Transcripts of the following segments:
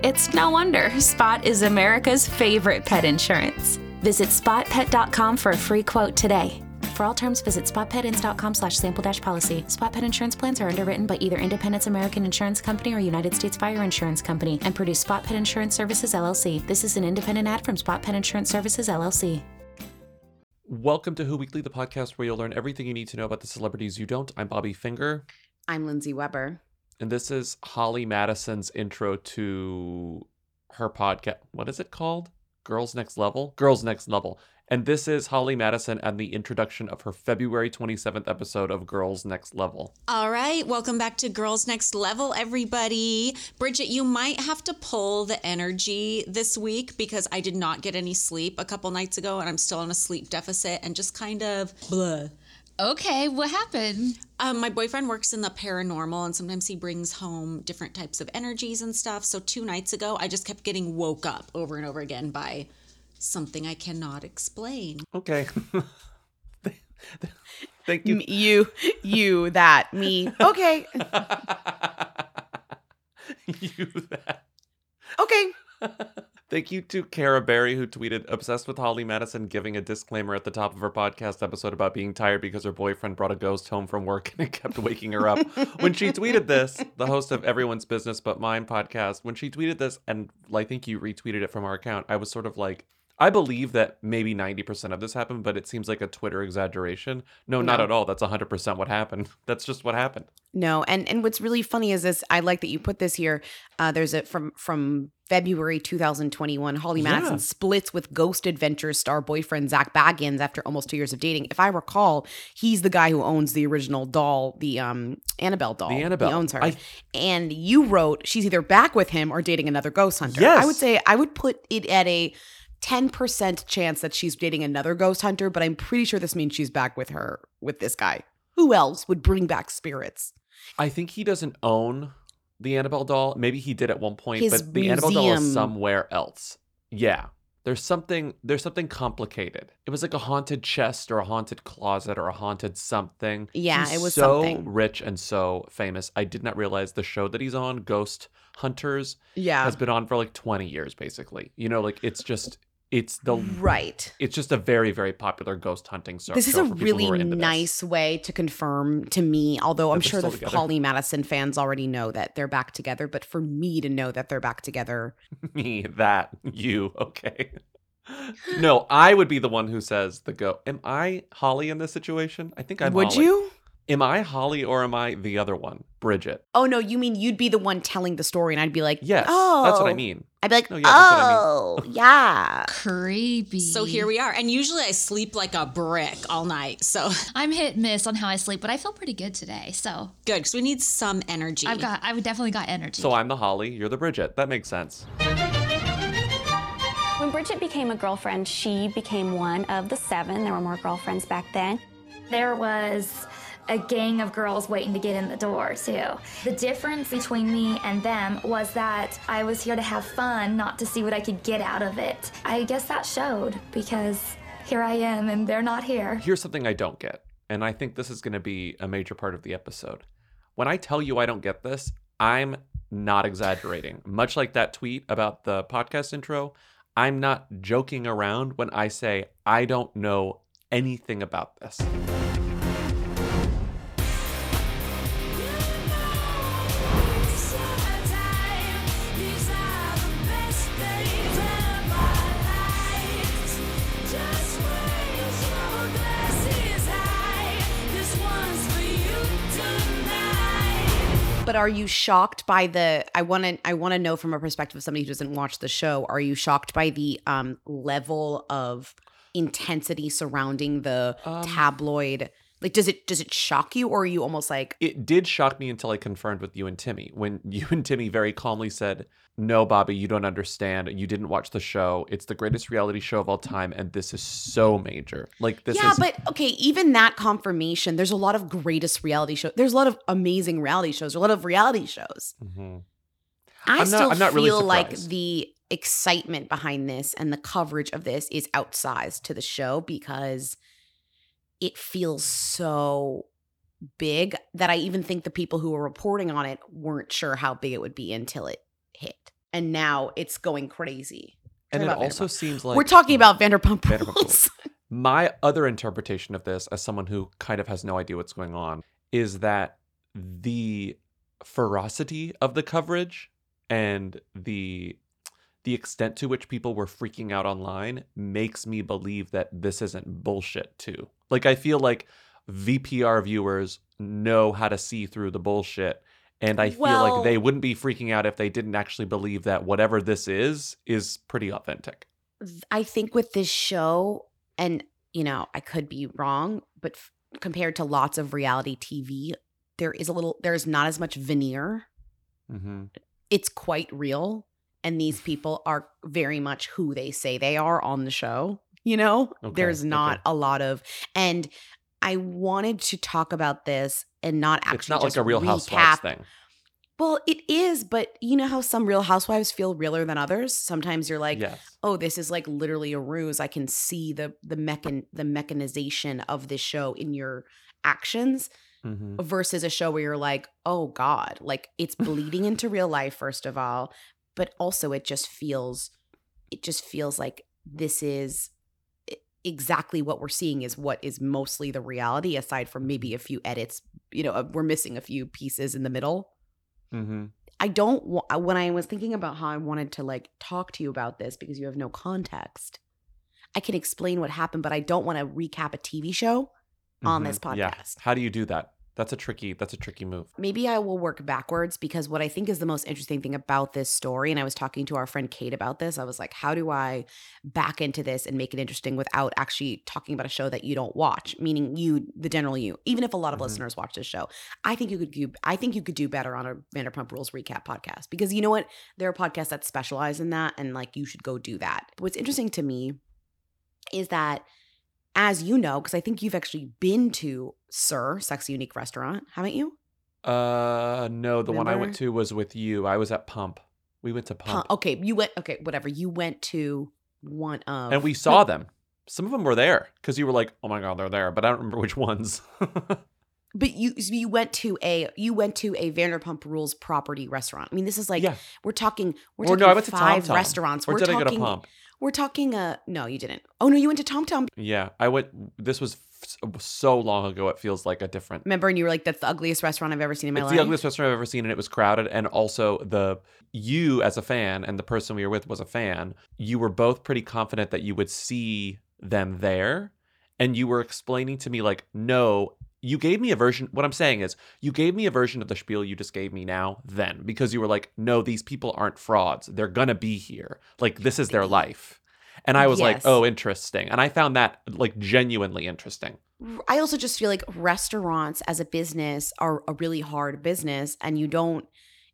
It's no wonder Spot is America's favorite pet insurance. Visit spotpet.com for a free quote today. For all terms, visit spotpetins.com slash sample dash policy. Spot Pet Insurance plans are underwritten by either Independence American Insurance Company or United States Fire Insurance Company and produce Spot Pet Insurance Services LLC. This is an independent ad from Spot Pet Insurance Services LLC. Welcome to Who Weekly, the podcast where you'll learn everything you need to know about the celebrities you don't. I'm Bobby Finger, I'm Lindsey Weber. And this is Holly Madison's intro to her podcast. What is it called? Girls Next Level? Girls Next Level. And this is Holly Madison and the introduction of her February 27th episode of Girls Next Level. All right, welcome back to Girls Next Level, everybody. Bridget, you might have to pull the energy this week because I did not get any sleep a couple nights ago and I'm still on a sleep deficit and just kind of blah. Okay, what happened? Um, my boyfriend works in the paranormal and sometimes he brings home different types of energies and stuff. So, two nights ago, I just kept getting woke up over and over again by something I cannot explain. Okay. Thank you. You, you, that, me. Okay, you that. okay. Thank you to Cara Berry, who tweeted, obsessed with Holly Madison giving a disclaimer at the top of her podcast episode about being tired because her boyfriend brought a ghost home from work and it kept waking her up. when she tweeted this, the host of Everyone's Business But Mine podcast, when she tweeted this, and I think you retweeted it from our account, I was sort of like, I believe that maybe 90% of this happened, but it seems like a Twitter exaggeration. No, not at all. That's 100% what happened. That's just what happened. No, and and what's really funny is this. I like that you put this here. Uh, there's a from from February 2021. Holly Yeah. Madison splits with Ghost Adventures star boyfriend Zak Bagans after almost two years of dating. If I recall, he's the guy who owns the original doll, the um Annabelle doll. The Annabelle. He owns her. I- and you wrote she's either back with him or dating another ghost hunter. Yes. I would say I would put it at a 10% chance that she's dating another ghost hunter, but I'm pretty sure this means she's back with her with this guy. Who else would bring back spirits? I think he doesn't own the Annabelle doll. Maybe he did at one point, His but the Annabelle doll is somewhere else. Yeah. There's something there's something complicated. It was like a haunted chest or a haunted closet or a haunted something. Yeah, He's it was so something. rich and so famous. I did not realize the show that he's on, Ghost Hunters, Yeah. has been on for like 20 years basically. You know, like it's just it's the right. it's just a very very popular ghost hunting show. This is a for people who are really into this. nice way to confirm to me, although I'm sure the together. Holly Madison fans already know that they're back together, but for me to know that they're back together, me, that, you, okay. No, I would be the one who says the go. Am I Holly in this situation? I think I'm would Holly. you? Am I Holly or am I the other one, Bridget? Oh no, you mean you'd be the one telling the story, and I'd be like, Yes, oh, that's what I oh. mean. I'd be like, No, yeah, that's what I mean. oh, yeah. Creepy. So, here we are. And usually I sleep like a brick all night. So, I'm hit and miss on how I sleep, but I feel pretty good today. So good because we need some energy. I've got, I've definitely got energy. So I'm the Holly, you're the Bridget. That makes sense. When Bridget became a girlfriend, she became one of the seven. There were more girlfriends back then. there was a gang of girls waiting to get in the door, too. The difference between me and them was that I was here to have fun, not to see what I could get out of it. I guess that showed because here I am and they're not here. Here's something I don't get, and I think this is going to be a major part of the episode. When I tell you I don't get this, I'm not exaggerating. Much like that tweet about the podcast intro, I'm not joking around when I say I don't know anything about this. But are you shocked by the? I want to. I want to know from a perspective of somebody who doesn't watch the show. Are you shocked by the um level of intensity surrounding the Um, tabloid Like, does it does it shock you, or are you almost like, It did shock me until I confirmed with you and Timmy when you and Timmy very calmly said, "No, Bobby, you don't understand. You didn't watch the show. It's the greatest reality show of all time, and this is so major. Like this yeah, is but okay, even that confirmation. There's a lot of greatest reality shows. There's a lot of amazing reality shows. A lot of reality shows. Mhm. I I'm not- still I'm not really feel like the excitement behind this and the coverage of this is outsized to the show because it feels so big that I even think the people who were reporting on it weren't sure how big it would be until it hit. And now it's going crazy. and it also seems like We're talking about Vanderpump Vanderpump Rules. my other interpretation of this as someone who kind of has no idea what's going on is that the ferocity of the coverage and the the extent to which people were freaking out online makes me believe that this isn't bullshit too. Like I feel like VPR viewers know how to see through the bullshit and I feel Well- like they wouldn't be freaking out if they didn't actually believe that whatever this is is pretty authentic. I think with this show, and you know, I could be wrong, but f- compared to lots of reality TV, there is a little, there's not as much veneer. Mhm. It's quite real. And these people are very much who they say they are on the show. You know, Okay, there's not okay. a lot of, and I wanted to talk about this and not actually It's not like just a Real recap Housewives thing. Well, it is, but you know how some real housewives feel realer than others? Sometimes you're like, yes. oh, this is like literally a ruse. I can see the the mechan the mechanization of this show in your actions hmm versus a show where you're like, oh God, like it's bleeding into real life, first of all. But also it just feels it just feels like this is exactly what we're seeing is what is mostly the reality aside from maybe a few edits you know we're missing a few pieces in the middle hmm I don't wa- when I was thinking about how I wanted to like talk to you about this because you have no context. I can explain what happened, but I don't want to recap a TV show on this Mm-hmm. Yeah. podcast. How do you do that? That's a tricky. That's a tricky move. Maybe I will work backwards because what I think is the most interesting thing about this story, and I was talking to our friend Kate about this. I was like, how do I back into this and make it interesting without actually talking about a show that you don't watch? Meaning you, the general you. Even if a lot of Mhm. listeners watch this show, I think you could do. I think you could do better on a Vanderpump Rules recap podcast because you know what? There are podcasts that specialize in that, and like you should go do that. But what's interesting to me is that as you know, because I think you've actually been to SUR Sexy Unique Restaurant, haven't you? Uh, no, the one I went to was with you. I was at Pump. We went to Huh, Pump, okay, you went. Okay, whatever. You went to one of, and we saw them. Some of them were there because you were like, "Oh my god, they're there," but I don't remember which ones. But you you went to a you went to a Vanderpump Rules property restaurant. I mean, this is like yeah. we're talking we're Or talking no, I went to five Tom Tom. restaurants. Or we're did I talking go to Pump? we're talking uh no, you didn't. Oh no, you went to Tom Tom. Yeah, I went. This was Uh, so long ago. It feels like a different. Remember, and you were like, "That's the ugliest restaurant I've ever seen in my It's life." the ugliest restaurant I've ever seen, and it was crowded. And also, the you as a fan and the person we were with was a fan. You were both pretty confident that you would see them there, and you were explaining to me like, no. You gave me a version. What I'm saying is, you gave me a version of the spiel you just gave me now, then, because you were like, no, these people aren't frauds. They're gonna be here. Like, this is their life. And I was like, oh, interesting. And I found that like genuinely interesting. I also just feel like restaurants as a business are a really hard business, and you don't.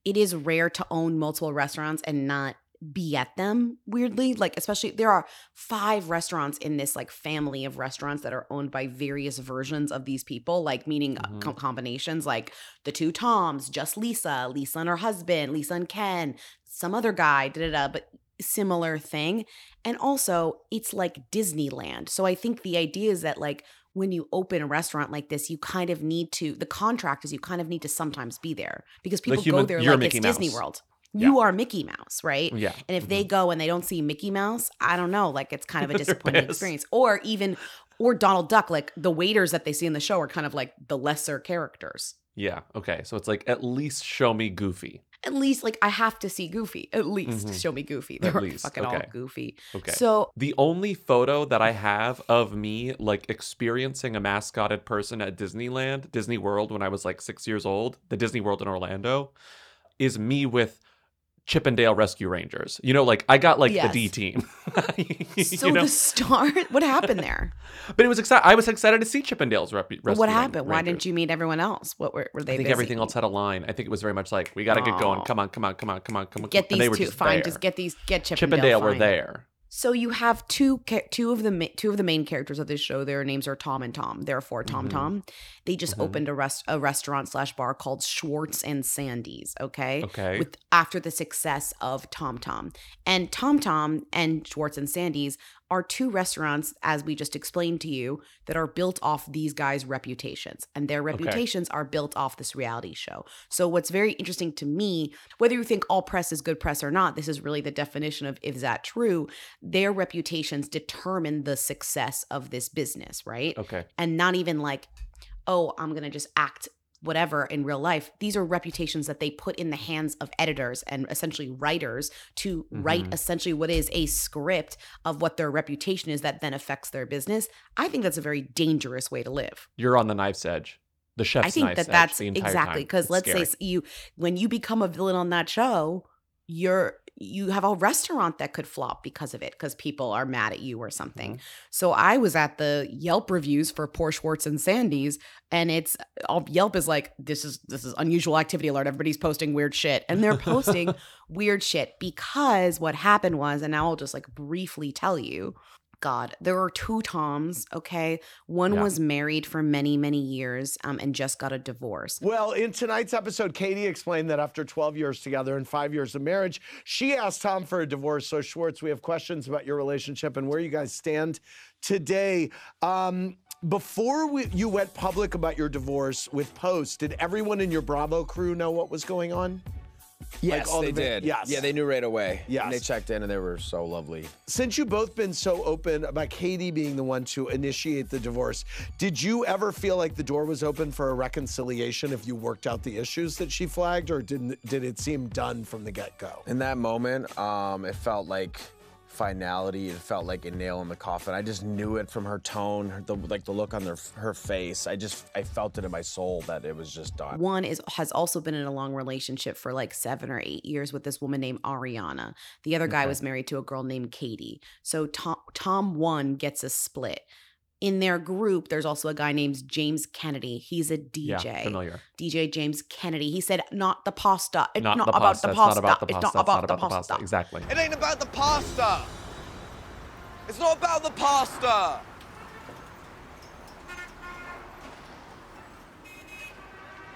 It is rare to own multiple restaurants and not be at them. Weirdly, like especially there are five restaurants in this like family of restaurants that are owned by various versions of these people, like meaning uh, Mhm. com- combinations, like the two Toms, just Lisa, Lisa and her husband, Lisa and Ken, some other guy, da da da, but similar thing. And also, it's like Disneyland. So I think the idea is that like when you open a restaurant like this, you kind of need to. The contract is you kind of need to sometimes be there because people human- go there like it's Mickey Disney World. Yeah. You are Mickey Mouse, right? Yeah. And if they Mhm. go and they don't see Mickey Mouse, I don't know, like it's kind of a disappointing experience. Or even or Donald Duck, like the waiters that they see in the show are kind of like the lesser characters. Yeah. Okay. So it's like at least show me Goofy. At least like I have to see Goofy. At least Mhm. show me Goofy. At They're least, fucking all goofy. Okay. So the only photo that I have of me like experiencing a mascotted person at Disneyland, Disney World when I was like 6 years old, the Disney World in Orlando, is me with Chippendale Rescue Rangers. You know, like I got like Yes. the D team. So you know? the star, what happened there? but it was exciting. I was excited to see Chippendales rep- Rescue what happened? Why didn't you meet everyone else? What were, were they? I think busy? everything else had a line. I think it was very much like we got to get going. Come on, come on, come on, come on, come on. Get these were two. just fine, there. just get these. Get Chip Chippendale. and Dale were there. So you have two two of the two of the main characters of this show. Their names are Tom and Tom. Therefore, Tom Mhm. Tom. They just Mhm. opened a rest a restaurant slash bar called Schwartz and Sandy's. Okay. Okay. With after the success of Tom Tom and Tom Tom and Schwartz and Sandy's are two restaurants, as we just explained to you, that are built off these guys' reputations, and their reputations are built off this reality show. So what's very interesting to me, whether you think all press is good press or not, this is really the definition of is that true? Their reputations determine the success of this business, right? okay. And not even like, oh, I'm going to just act whatever in real life. These are reputations that they put in the hands of editors and essentially writers to write Mhm. essentially what is a script of what their reputation is that then affects their business. I think that's a very dangerous way to live. You're on the knife's edge. The chef's I think that that's exactly because let's scary. say you when you become a villain on that show, you're you have a restaurant that could flop because of it because people are mad at you or something. Mm-hmm. So I was at the Yelp reviews for Poor Schwartz and Sandy's, and it's all Yelp is like this is this is unusual activity alert. Everybody's posting weird shit, and they're posting weird shit because what happened was, and now I'll just like briefly tell you. God, there were two Toms, okay? One Yeah. was married for many, many years um, and just got a divorce. Well, in tonight's episode, Katie explained that after 12 years together and five years of marriage, she asked Tom for a divorce. So, Schwartz, we have questions about your relationship and where you guys stand today. Um, before we, you went public about your divorce with Post, did everyone in your Bravo crew know what was going on? Yes, all they the did. yes. Yeah, they knew right away. Yes. And they checked in and they were so lovely. Since you've both been so open about Katie being the one to initiate the divorce, did you ever feel like the door was open for a reconciliation if you worked out the issues that she flagged, or did did it seem done from the get go? In that moment, um, it felt like finality. It felt like a nail in the coffin. I just knew it from her tone, her, the, like the look on their, her face. I just, I felt it in my soul that it was just done. One is has also been in a long relationship for like seven or eight years with this woman named Ariana. The other guy Okay. was married to a girl named Katie. So Tom Tom one gets a split. In their group, there's also a guy named James Kennedy. He's a DJ. Yeah, DJ. familiar. DJ James Kennedy. He said, "Not the pasta. It's Not, not, the about pasta. the It's not pasta. about the It's pasta. not about the pasta." Exactly. It ain't about the pasta. It's not about the pasta.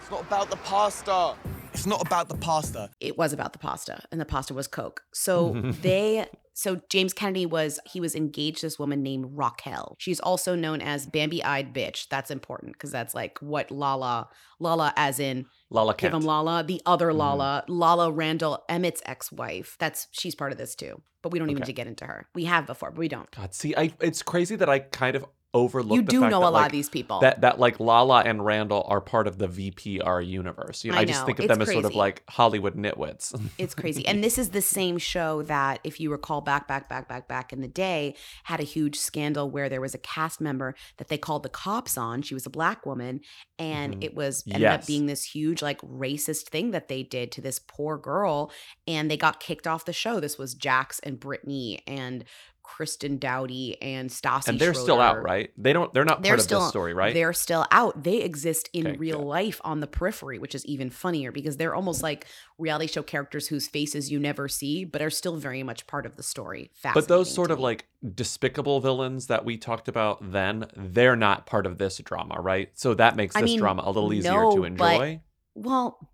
It's not about the pasta. It's not about the pasta. it was about the pasta and the pasta was coke so they so james kennedy was he was engaged to this woman named raquel. She's also known as bambi-eyed bitch. That's important because that's like what lala lala as in Lala give him lala the other Mhm. lala lala randall emmett's ex-wife. That's she's part of this too but we don't even need to get into her. We have before but we don't. God, see, I it's crazy that I kind of overlooked. you do know that, a lot like, of these people That that like Lala and Randall are part of the VPR universe. You know, I I, just think of it's them as sort of like Hollywood nitwits. It's crazy. And this is the same show that, if you recall back, back, back, back, back in the day, had a huge scandal where there was a cast member that they called the cops on. She was a black woman. And Mhm. it was ended up being this huge, like, racist thing that they did to this poor girl. And they got kicked off the show. This was Jax and Brittany and Kristen Dowdy and Stassi. and they're still out, right? They don't. They're not They're part still of this story, right? They're still out. They exist in Okay, real good. life on the periphery, which is even funnier because they're almost like reality show characters whose faces you never see, but are still very much part of the story. But those sort of me. like despicable villains that we talked about then, they're not part of this drama, right? So that makes I this mean, drama a little easier no, to but- enjoy. well,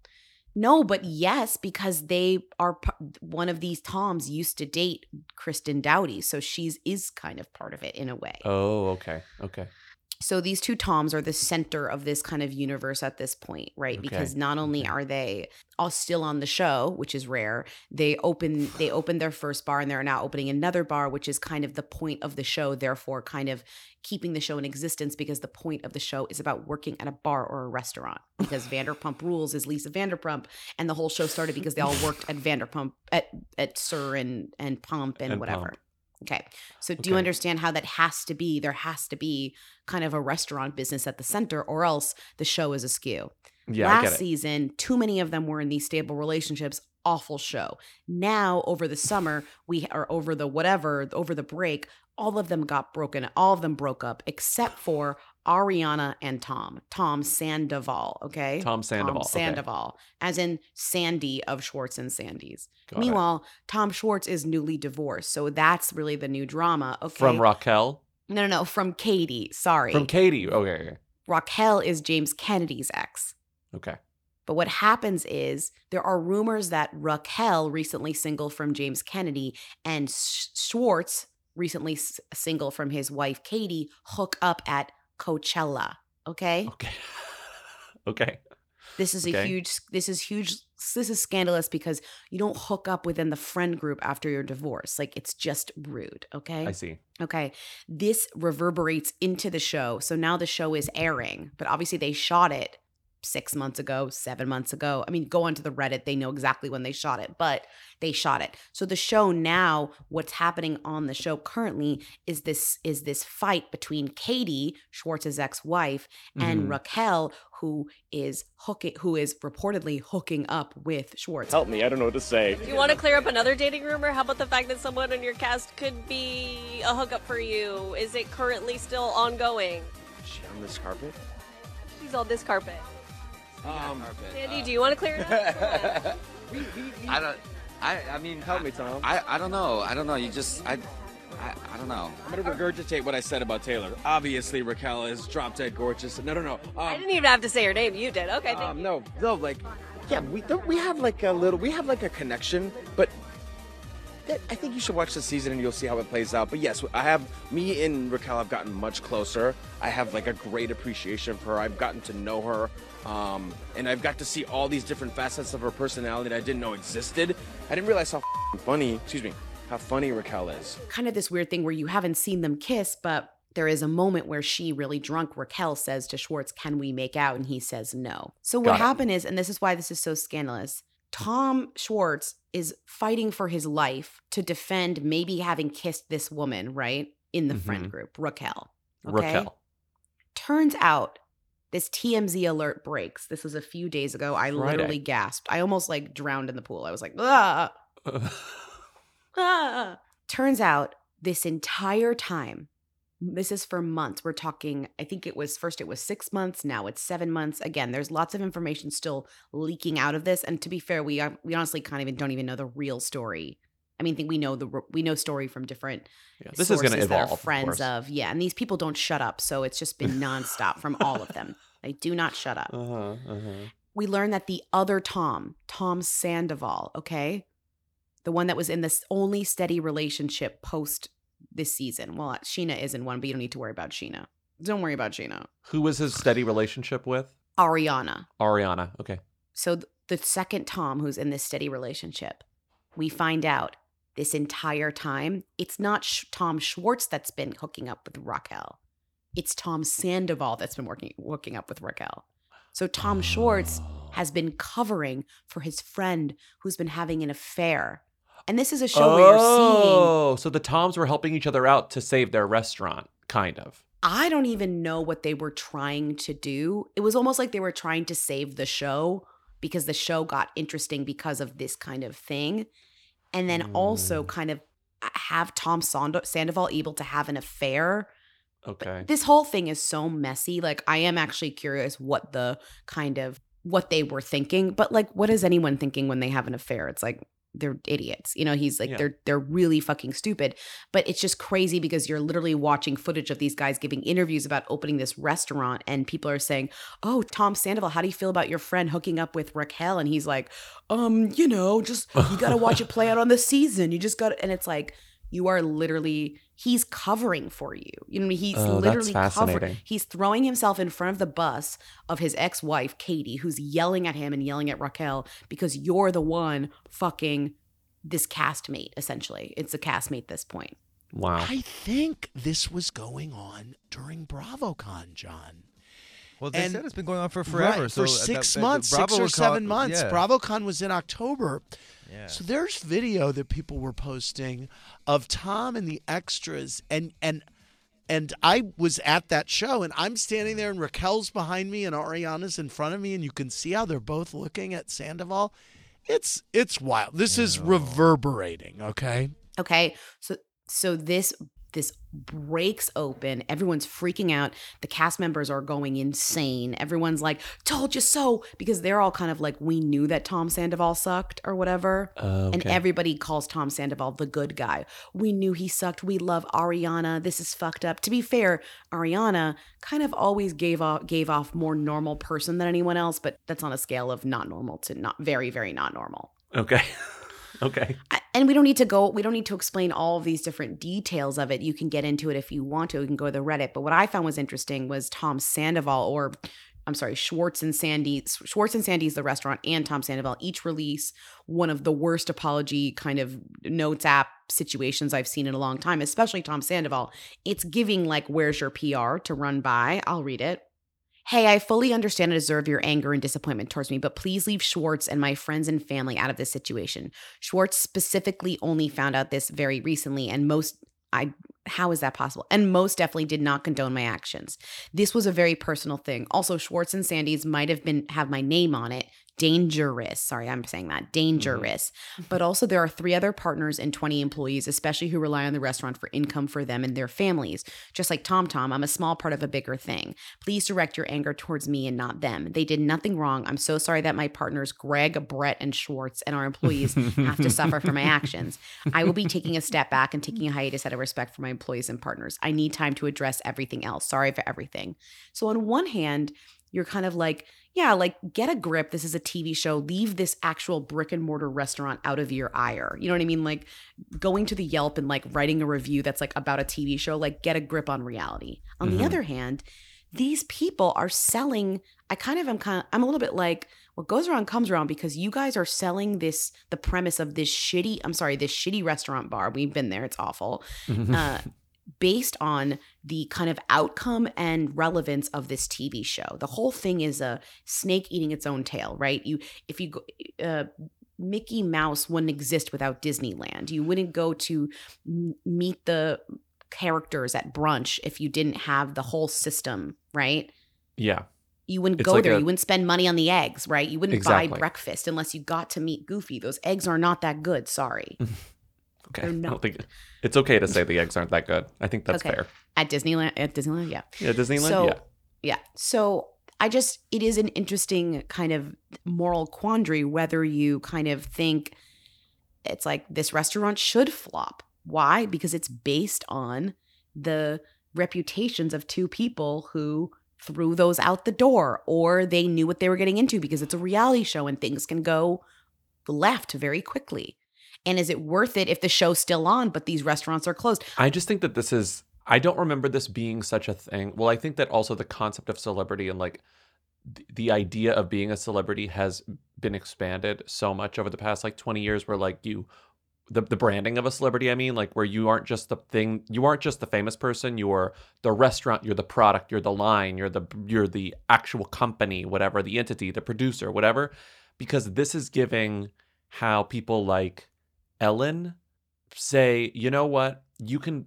no, but yes, because they are one of these Toms used to date Kristen Dowdy, so she's is kind of part of it in a way. Oh, okay, okay. So these two toms are the center of this kind of universe at this point right Okay, because not only okay. are they all still on the show which is rare they open they open their first bar and they're now opening another bar which is kind of the point of the show therefore kind of keeping the show in existence because the point of the show is about working at a bar or a restaurant because vanderpump rules is lisa vanderpump and the whole show started because they all worked at vanderpump at at SUR and and pump and, And whatever Pump. Okay. So do you understand how that has to be? There has to be kind of a restaurant business at the center, or else the show is askew. Yeah, Last season, too many of them were in these stable relationships. awful show. Now over the summer, we are over the whatever, over the break, all of them got broken. All of them broke up except for Ariana and Tom. Tom Sandoval, okay? Tom Sandoval, okay. Sandoval, as in Sandy of Schwartz and Sandy's. Got it. Meanwhile, Tom Schwartz is newly divorced, so that's really the new drama. Okay. From Raquel? No, no, no, from Katie. Sorry. From Katie. Okay, okay. Raquel is James Kennedy's ex. Okay. But what happens is there are rumors that Raquel recently single from James Kennedy and Sch- Schwartz recently single from his wife Katie hook up at Coachella. Okay. Okay. okay. This is a huge. This is huge. This is scandalous because you don't hook up within the friend group after your divorce. Like it's just rude. Okay. I see. Okay. This reverberates into the show. So now the show is airing, but obviously they shot it six months ago, seven months ago. I mean, go onto the Reddit. They know exactly when they shot it, but they shot it. So the show now, what's happening on the show currently is this is this fight between Katie, Schwartz's ex-wife, and Mhm. Raquel, who is hooking who is reportedly hooking up with Schwartz. Help me, I don't know what to say. Do you want to clear up another dating rumor? How about the fact that someone in your cast could be a hookup for you? Is it currently still ongoing? Is she on this carpet? She's on this carpet. Um, Sandy, do you want to clear it up? I don't. I. I mean, help me, Tom. I. I don't know. I don't know. You just. I. I, I don't know. I'm gonna regurgitate what I said about Taylor. Obviously, Raquel is drop dead gorgeous. No, no, no. I Um, didn't even have to say her name. You did. Okay, thank um, you. no, no, like, yeah, we don't, we have like a little, we have like a connection, but that, I think you should watch the season and you'll see how it plays out. But yes, I have me and Raquel have gotten much closer. I have like a great appreciation for her. I've gotten to know her, um, and I've got to see all these different facets of her personality that I didn't know existed. I didn't realize how funny, excuse me, how funny Raquel is. kind of this weird thing where you haven't seen them kiss, but there is a moment where she, really drunk, Raquel says to Schwartz, Can we make out? And he says no. So, what happened is, and this is why this is so scandalous, Tom Schwartz is fighting for his life to defend maybe having kissed this woman, right? In the friend Mhm. group, Raquel. Raquel. Turns out this TMZ alert breaks. This was a few days ago. I Friday. literally gasped. I almost like drowned in the pool. I was like, ah. Ah. Turns out this entire time, this is for months. We're talking, I think it was first it was six months, now it's seven months. Again, there's lots of information still leaking out of this. And to be fair, we we honestly kind of even don't even know the real story. I mean, I think we know the we know story from different Yeah, this is gonna sources that are evolve, of friends of yeah, and these people don't shut up. So it's just been nonstop from all of them. They do not shut up Uh-huh, uh-huh. we learn that the other Tom, Tom Sandoval, okay, the one that was in this only steady relationship post this season. Well, Sheena is in one, but you don't need to worry about Sheena. Don't worry about Sheena. Who was his steady relationship with? Ariana. Ariana. Okay. So th- the second Tom who's in this steady relationship, we find out this entire time it's not Sh- Tom Schwartz that's been hooking up with Raquel. It's Tom Sandoval that's been working hooking up with Raquel. So Tom Schwartz has been covering for his friend who's been having an affair. And this is a show where you're seeing Oh, so the Toms were helping each other out to save their restaurant, kind of. I don't even know what they were trying to do. It was almost like they were trying to save the show because the show got interesting because of this kind of thing. And then also mm. kind of uh, have Tom Sand- Sandoval able to have an affair. Okay. This whole thing is so messy. Like I am actually curious what the kind of what they were thinking, but like what is anyone thinking when they have an affair? It's like they're idiots. You know, he's like Yeah. they're they're really fucking stupid. But it's just crazy because you're literally watching footage of these guys giving interviews about opening this restaurant and people are saying, "Oh, Tom Sandoval, how do you feel about your friend hooking up with Raquel?" And he's like, "Um, you know, just you got to watch it play out on the season. You just got and it's like you are literally he's covering for you. You know what I mean? He's Oh, that's literally covering. fascinating. He's throwing himself in front of the bus of his ex-wife, Katie, who's yelling at him and yelling at Raquel because you're the one fucking this castmate, essentially. It's a castmate at this point. Wow. I think this was going on during BravoCon, John. Well, they And- said it's been going on for forever. Right, so for six that- months, six or seven months. yeah. BravoCon was in October. Yeah. So there's video that people were posting of Tom and the extras, and and and I was at that show, and I'm standing there, and Raquel's behind me, and Ariana's in front of me, and you can see how they're both looking at Sandoval, It's it's wild. This is reverberating, okay? Okay. So so this this breaks open. Everyone's freaking out. The cast members are going insane. Everyone's like, "Told you so," because they're all kind of like, "We knew that Tom Sandoval sucked or whatever." Oh, And everybody calls Tom Sandoval the good guy. We knew he sucked. We love Ariana. This is fucked up. To be fair, Ariana kind of always gave off gave off more normal person than anyone else, but that's on a scale of not normal to not very very not normal Okay. okay. and we don't need to go we don't need to explain all of these different details of it. You can get into it if you want to. You can go to the reddit. But what i found was interesting was tom sandoval or i'm sorry schwartz and sandy schwartz and sandy's the restaurant and tom sandoval each release one of the worst apology kind of notes app situations i've seen in a long time especially tom sandoval. It's giving like where's your pr to run by. I'll read it Hey, I fully understand and deserve your anger and disappointment towards me, but please leave Schwartz and my friends and family out of this situation. Schwartz specifically only found out this very recently, and most I how is that possible? And most definitely did not condone my actions. This was a very personal thing. Also, Schwartz and Sandy's might have been have my name on it. Dangerous. Sorry, I'm saying that. Mm-hmm. Dangerous. But also there are three other partners and 20 employees, especially who rely on the restaurant for income for them and their families. Just like Tom Tom, I'm a small part of a bigger thing. Please direct your anger towards me and not them. They did nothing wrong. I'm so sorry that my partners Greg, Brett, and Schwartz and our employees have to suffer for my actions. I will be taking a step back and taking a hiatus out of respect for my employees and partners. I need time to address everything else. Sorry for everything. So, on one hand, you're kind of like, yeah, like get a grip. This is a TV show. Leave this actual brick and mortar restaurant out of your ire. You know what I mean? Like going to the Yelp and like writing a review that's like about a TV show, like get a grip on reality. On the Mhm. other hand, these people are selling. I kind of am kind of, I'm a little bit like, what goes around comes around because you guys are selling this, the premise of this shitty, I'm sorry, this shitty restaurant bar. We've been there, it's awful. uh, based on the kind of outcome and relevance of this TV show. The whole thing is a snake eating its own tail, right? You, if you go, uh, Mickey Mouse wouldn't exist without Disneyland. You wouldn't go to meet the characters at brunch if you didn't have the whole system, right? Yeah. You wouldn't It's go like there. a- you wouldn't spend money on the eggs, right? You wouldn't buy breakfast unless you got to meet Goofy. Those eggs are not that good. Sorry. Okay. I don't think it's okay to say the eggs aren't that good. I think that's Okay. fair. At Disneyland, at Disneyland, yeah. Yeah, Disneyland, So, yeah. yeah. So I just, it is an interesting kind of moral quandary whether you kind of think it's like this restaurant should flop. Why? Because it's based on the reputations of two people who threw those out the door or they knew what they were getting into because it's a reality show and things can go left very quickly. And is it worth it if the show's still on but these restaurants are closed? I just think that this is I don't remember this being such a thing. Well, I think that also the concept of celebrity and like the idea of being a celebrity has been expanded so much over the past like 20 years where like you the, the branding of a celebrity i mean like where you aren't just the thing you aren't just the famous person you're the restaurant you're the product you're the line you're the you're the actual company whatever the entity the producer whatever because this is giving how people like ellen say you know what you can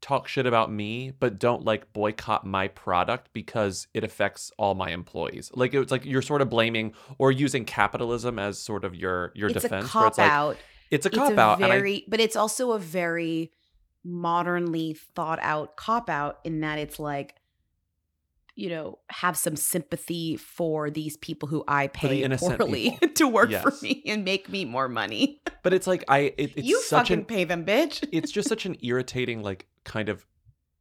talk shit about me but don't like boycott my product because it affects all my employees like it's like you're sort of blaming or using capitalism as sort of your your it's defense a cop it's like out. it's a cop out and I- Very, but it's also a very modernly thought out cop out in that it's like, you know, have some sympathy for these people who I pay poorly to work for me and make me more money. but it's like i it, it's you such fucking an pay them, bitch. it's just such an irritating like kind of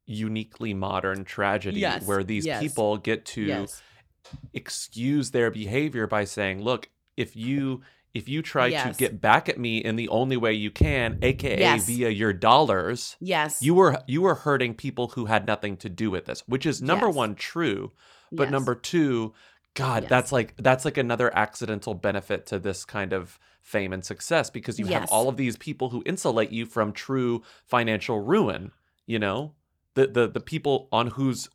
uniquely modern tragedy Yes, where these yes, people get to yes. excuse their behavior by saying look if you if you try Yes. to get back at me in the only way you can aka Yes. via your dollars Yes. you were you were hurting people who had nothing to do with this which is number Yes. one true but number two god that's like that's like another accidental benefit to this kind of fame and success because you have all of these people who insulate you from true financial ruin you know the the the people on whose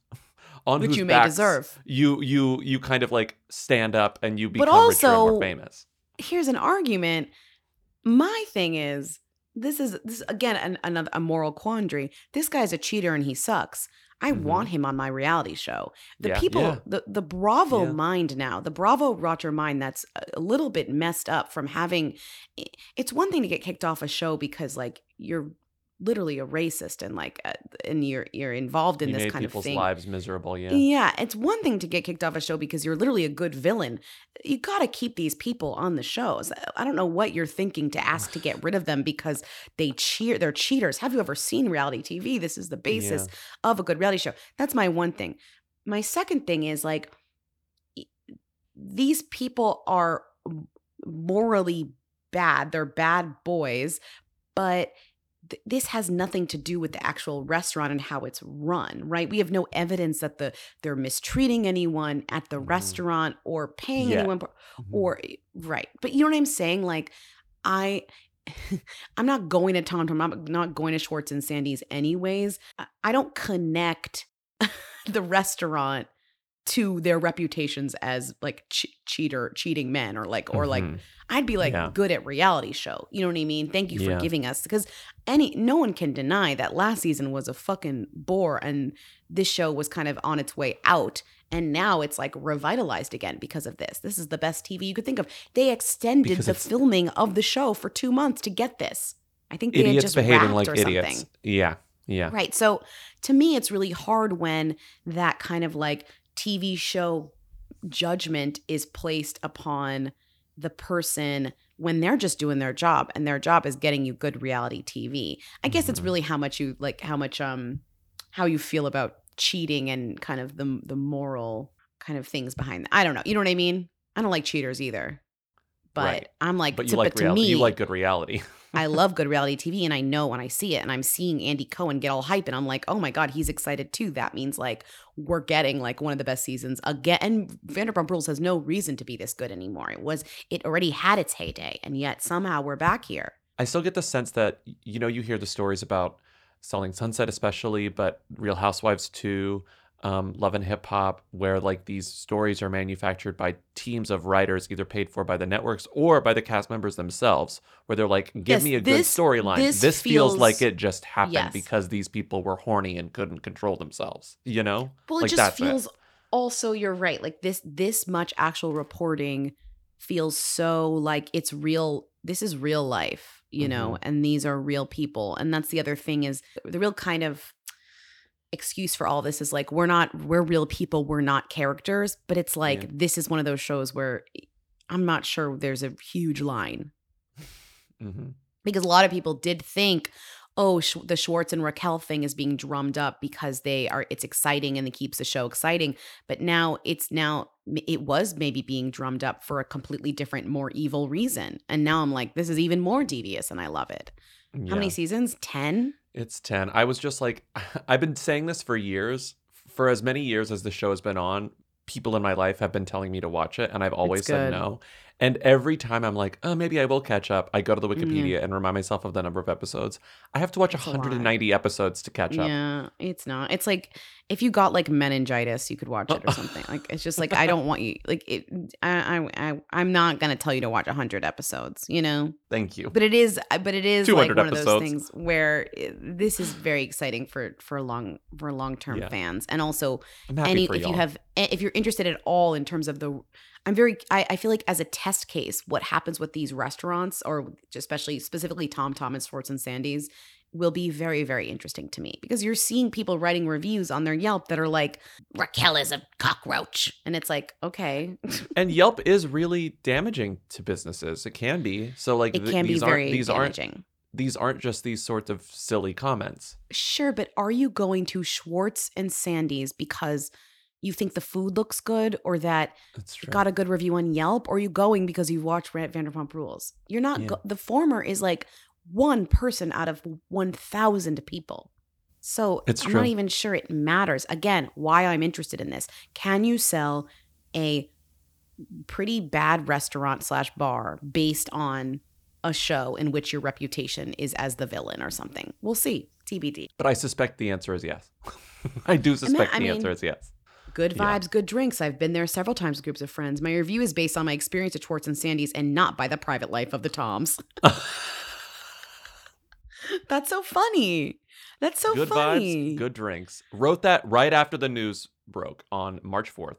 on Which whose you may backs deserve. you you you kind of like stand up and you But become richer and more famous Here's an argument. My thing is, this is this is, again an, another a moral quandary. This guy's a cheater and he sucks. I mm-hmm. want him on my reality show. The Yeah. people, Yeah. the the Bravo Yeah. mind now, the Bravo Roger mind that's a little bit messed up from having. It's one thing to get kicked off a show because like you're literally a racist and like uh, and you're you're involved in you this kind of people's thing. lives miserable. Yeah. Yeah, it's one thing to get kicked off a show because you're literally a good villain. You got to keep these people on the shows. I don't know what you're thinking to ask to get rid of them because they cheer. They're cheaters. Have you ever seen reality TV? This is the basis of a good reality show. That's my one thing. My second thing is like these people are morally bad. They're bad boys, but th- this has nothing to do with the actual restaurant and how it's run, right? We have no evidence that the they're mistreating anyone at the mm-hmm. restaurant or paying Yeah. anyone mm-hmm. or eh, right. But you know what I'm saying? Like I I'm not going to Tom Tom. I'm not going to Schwartz and Sandy's anyways. I- I don't connect the restaurant to their reputations as like che- cheater, cheating men, or like, or like, Mhm. I'd be like Yeah. good at reality show. You know what I mean? Thank you for Yeah. giving us because any no one can deny that last season was a fucking bore, and this show was kind of on its way out. And now it's like revitalized again because of this. This is the best TV you could think of. They extended Because the filming of the show for two months to get this. I think they had Idiots just behaving like idiots. something. Yeah. Yeah. Right. So to me, it's really hard when that kind of like TV show judgment is placed upon the person when they're just doing their job and their job is getting you good reality TV. I guess it's really how much you like how much um how you feel about cheating and kind of the the moral kind of things behind that. I don't know. You know what I mean? I don't like cheaters either. But Right. I'm like But to, you like but to reality. me you like good reality. I love good reality TV and I know when I see it and I'm seeing Andy Cohen get all hype and I'm like, oh my God, he's excited too. That means like we're getting like one of the best seasons again. And Vanderpump Rules has no reason to be this good anymore. It was, it already had its heyday and yet somehow we're back here. I still get the sense that you know you hear the stories about Selling Sunset, especially, but Real Housewives too, um, Love and Hip Hop, where like these stories are manufactured by teams of writers, either paid for by the networks or by the cast members themselves, where they're like, "Give Yes, me a this- good storyline. this This, feels, like it just happened Yes. because these people were horny and couldn't control themselves." You know? Well, it like just feels also, you're right. Like this, this much actual reporting feels so like it's real. This is real life, you know, Mhm. and these are real people. And that's the other thing is the real kind of excuse for all this is like we're not we're real people we're not characters but it's like Yeah. this is one of those shows where i'm not sure there's a huge line. Hmm because a lot of people did think oh Sch- the schwartz and raquel thing is being drummed up because they are it's exciting and it keeps the show exciting. But now it's now it was maybe being drummed up for a completely different more evil reason. And now i'm like this is even more devious and i love it. How many seasons? 10 It's 10. I was just like, I've been saying this for years. For as many years as the show has been on, people in my life have been telling me to watch it, and I've always said no. And every time I'm like, oh, maybe I will catch up, I go to the Mhm. Wikipedia and remind myself of the number of episodes. I have to watch lot. 190 episodes to catch up. Yeah, it's not. It's like if you got like meningitis, you could watch it or something. Like it's just like I don't want you. Like it. I. I. I I'm not gonna tell you to watch hundred episodes. You know. Thank you. But it is. But it is like 200 one of those things where it- this is very exciting for for long for long term Yeah. fans, and also any if you y'all. have eh, if you're interested at all in terms of the. I'm very. I, I feel like as a test case, what happens with these restaurants, or especially specifically Tom Tom and Schwartz and Sandy's, will be very very interesting to me because you're seeing people writing reviews on their Yelp that are like Raquel is a cockroach, and it's like okay, and Yelp is really damaging to businesses. It can be. So like It th- can be these aren't very these damaging. aren't these aren't just these sorts of silly comments. Sure, but are you going to Schwartz and Sandy's because you think the food looks good or that it got a good review on Yelp? Or are you going because you've watched Vanderpump Rules? You're not, Yeah. go- the former is like one person out of 1,000 people. So It's I'm true. not even sure it matters. Again, why I'm interested in this. Can you sell a pretty bad restaurant slash bar based on a show in which your reputation is as the villain or something? We'll see. TBD. But I suspect the answer is yes. I do suspect I the mean, answer is yes. Good Yeah. vibes, good drinks. I've been there several times with groups of friends. My review is based on my experience at Schwartz and Sandy's and not by the private life of the Toms. That's so funny. That's so good funny. vibes, good drinks. Wrote that right after the news broke on March 4th.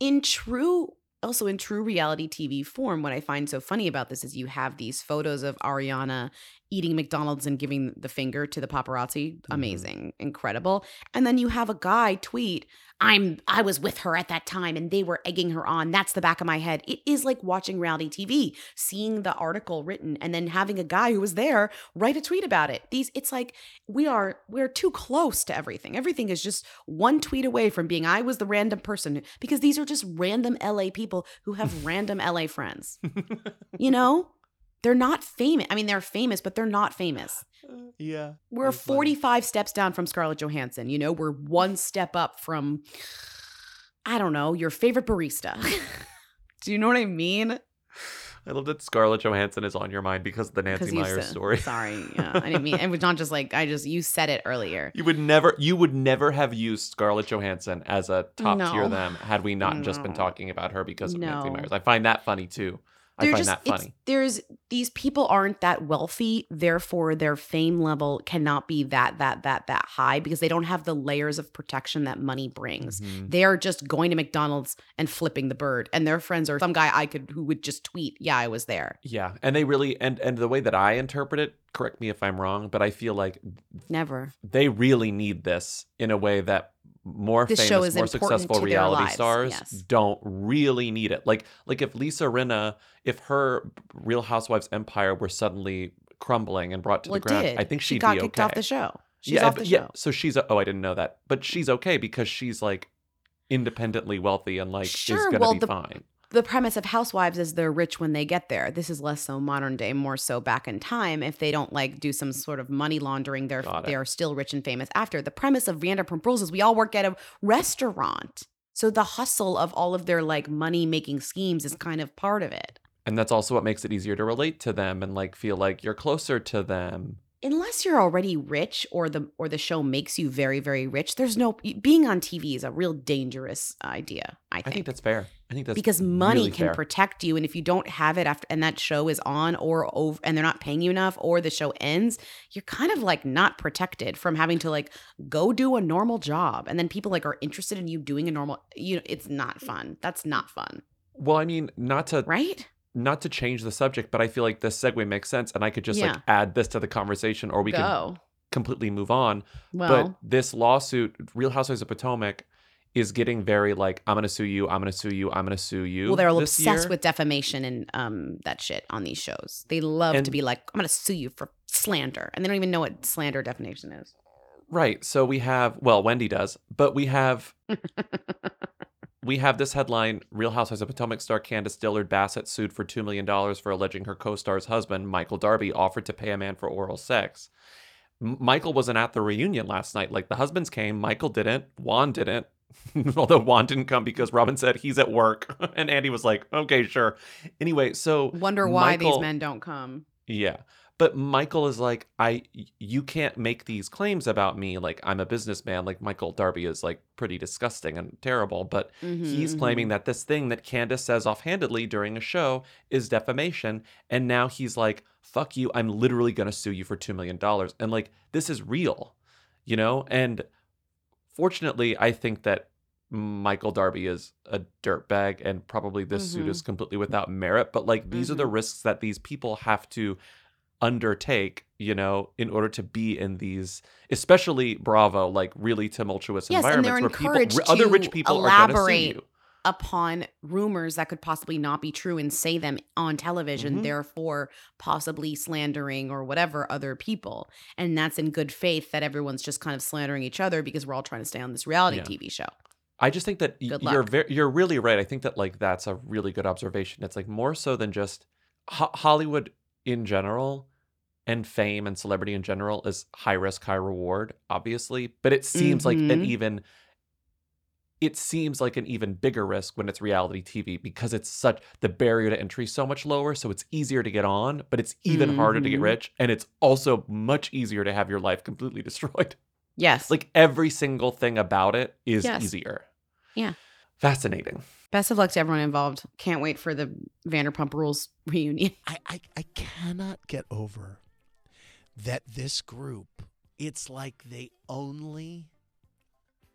in true also in true reality TV form, what I find so funny about this is you have these photos of Ariana eating McDonald's and giving the finger to the paparazzi. Mm-hmm. Amazing, incredible. And then you have a guy tweet, "I'm I was with her at that time and they were egging her on." That's the back of my head. It is like watching reality TV, seeing the article written and then having a guy who was there write a tweet about it. These it's like we are we're too close to everything. Everything is just one tweet away from being I was the random person because these are just random LA people who have random LA friends. You know? They're not famous. I mean, they're famous, but they're not famous. Yeah. We're 45 steps down from Scarlett Johansson. You know, we're one step up from, I don't know, your favorite barista. Do you know what I mean? I love that Scarlett Johansson is on your mind because of the Nancy you Meyers said- story. Sorry. Yeah, I didn't mean it was not just like, I just, you said it earlier. You would never you would never have used Scarlett Johansson as a top tier them had we not just been talking about her because of Nancy No. Meyers. I find that funny too. I They're find just, that funny. There's these people aren't that wealthy, therefore their fame level cannot be that that that that high because they don't have the layers of protection that money brings. Mhm. They're just going to McDonald's and flipping the bird, and their friends are some guy I could who would just tweet, "Yeah, I was there." Yeah, and they really and and the way that I interpret it, correct me if I'm wrong, but I feel like Never. they really need this in a way that more This famous, more successful reality stars yes. don't really need it. Like like if Lisa Rinna, if her Real Housewives empire were suddenly crumbling and brought to Well, the ground, did. I think She she'd got be kicked okay. off the show. She's yeah, off the yeah. show. So she's oh, I didn't know that, but she's okay because she's like independently wealthy and like Sure, is gonna well, be the- fine. The premise of housewives is they're rich when they get there. This is less so modern day more so back in time if they don't like do some sort of money laundering they're they are still rich and famous. After the premise of vanderpump rules is we all work at a restaurant. So the hustle of all of their like money making schemes is kind of part of it. And that's also what makes it easier to relate to them and like feel like you're closer to them. unless you're already rich or the or the show makes you very very rich there's no being on tv is a real dangerous idea i I think think. that's fair. I think that's because money really can fair. protect you and if you don't have it after and that show is on or over and they're not paying you enough or the show ends you're kind of like not protected from having to like go do a normal job and then people like are interested in you doing a normal you know it's not fun that's not fun Well, I mean, not to right not to change the subject, but I feel like this segue makes sense, and I could just like add this to the conversation, or we Go. can completely move on. Well- but this lawsuit, Real Housewives of Potomac, is getting very like, I'm gonna sue you, I'm gonna sue you, I'm gonna sue you. well they're all obsessed year. with defamation and um that shit on these shows they love to be like i'm gonna sue you for slander and they don't even know what slander defamation is Right. So we have, well, Wendy does, but we have we have this headline: Real Housewives of Potomac star Candiace Dillard Bassett sued for two million dollars for alleging her co-star's husband, Michael Darby, offered to pay a man for oral sex. Michael wasn't at the reunion last night. Like the husbands came, Michael didn't, Juan didn't. Although Juan didn't come because Robin said he's at work, and Andy was like, "Okay, sure." Anyway, so wonder why these men don't come yeah. But Michael is like, I you can't make these claims about me. Like I'm a businessman. Like Michael Darby is like pretty disgusting and terrible. But he's Mhm, claiming that this thing that Candiace says offhandedly during a show is defamation. And now he's like, fuck you. I'm literally gonna sue you for two million dollars. And like this is real, you know? And fortunately, I think that Michael Darby is a dirtbag and probably this suit Mhm. is completely without merit. But like these are the risks that these people have to undertake, you know, in order to be in these, especially Bravo, like really tumultuous Yes, environments where people, other rich people are going to elaborate you. Upon rumors that could possibly not be true and say them on television, Mhm. therefore possibly slandering or whatever other people. And that's in good faith that everyone's just kind of slandering each other because we're all trying to stay on this reality Yeah. TV show. I just think that y- you're very, you're really right. I think that like that's a really good observation. It's like more so than just Ho- Hollywood in general and fame and celebrity in general is high risk, high reward, obviously. But it seems like an Mhm. even it seems like an even bigger risk when it's reality TV because it's such the barrier to entry is so much lower, so it's easier to get on, but it's even harder to get Mhm. rich, and it's also much easier to have your life completely destroyed. Yes. Like every single thing about it is Yes. easier. Yeah. Fascinating. Best of luck to everyone involved. Can't wait for the Vanderpump Rules reunion. I, I, I cannot get over that this group, it's like they only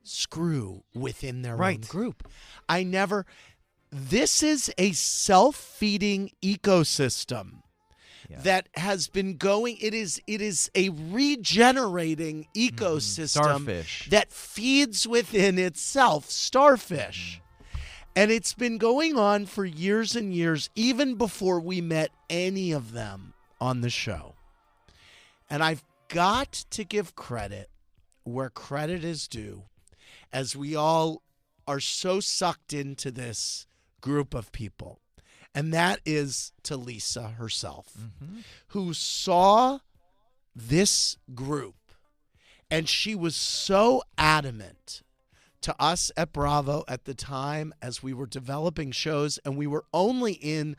screw within their own group. I never, this is a self feeding ecosystem. That has been going. It is. It is a regenerating mm-hmm. ecosystem Starfish. that feeds within itself. Starfish. Mm-hmm. And it's been going on for years and years, even before we met any of them on the show. And I've got to give credit where credit is due, as we all are so sucked into this group of people. And that is to Lisa herself, mm-hmm. who saw this group and she was so adamant to us at Bravo at the time as we were developing shows and we were only in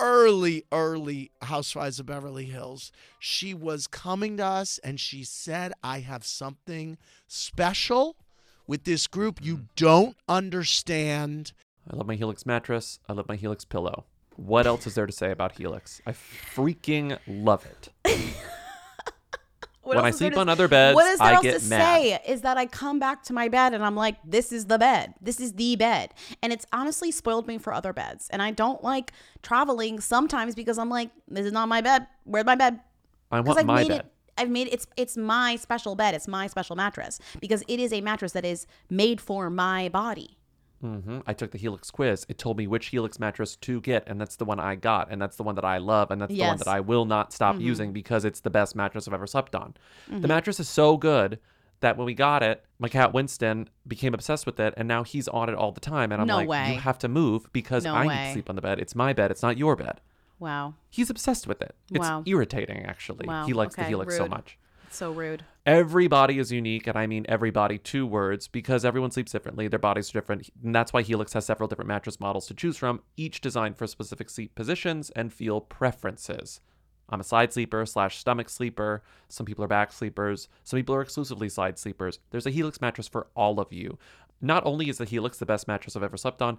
early, early Housewives of Beverly Hills. She was coming to us and she said, I have something special with this group you mm. don't understand. I love my Helix mattress. I love my Helix pillow. What else is there to say about Helix? I freaking love it. When I else is there sleep on other beds, what is there I else get to mad. say is that I come back to my bed and I'm like, this is the bed. This is the bed. And it's honestly spoiled me for other beds. And I don't like traveling sometimes because I'm like, this is not my bed. Where's my bed? I 'Cause want I've my bed. It, I've made it's it's my special bed. It's my special mattress because it is a mattress that is made for my body. hmm I took the Helix quiz. It told me which Helix mattress to get, and that's the one I got, and that's the one that I love, and that's the one that I will not stop Mhm. using because it's the best mattress I've ever slept on. Mhm. The mattress is so good that when we got it, my cat Winston became obsessed with it, and now he's on it all the time. And I'm No like, way. you have to move because No I need to sleep on the bed. It's my bed. It's not your bed. Wow. He's obsessed with it. It's Wow. irritating, actually. Wow. He likes the Okay, Helix so much. It's so rude. Everybody is unique, and I mean everybody, two words, because everyone sleeps differently. Their bodies are different. And that's why Helix has several different mattress models to choose from, each designed for specific sleep positions and feel preferences. I'm a side sleeper slash stomach sleeper. Some people are back sleepers. Some people are exclusively side sleepers. There's a Helix mattress for all of you. Not only is the Helix the best mattress I've ever slept on,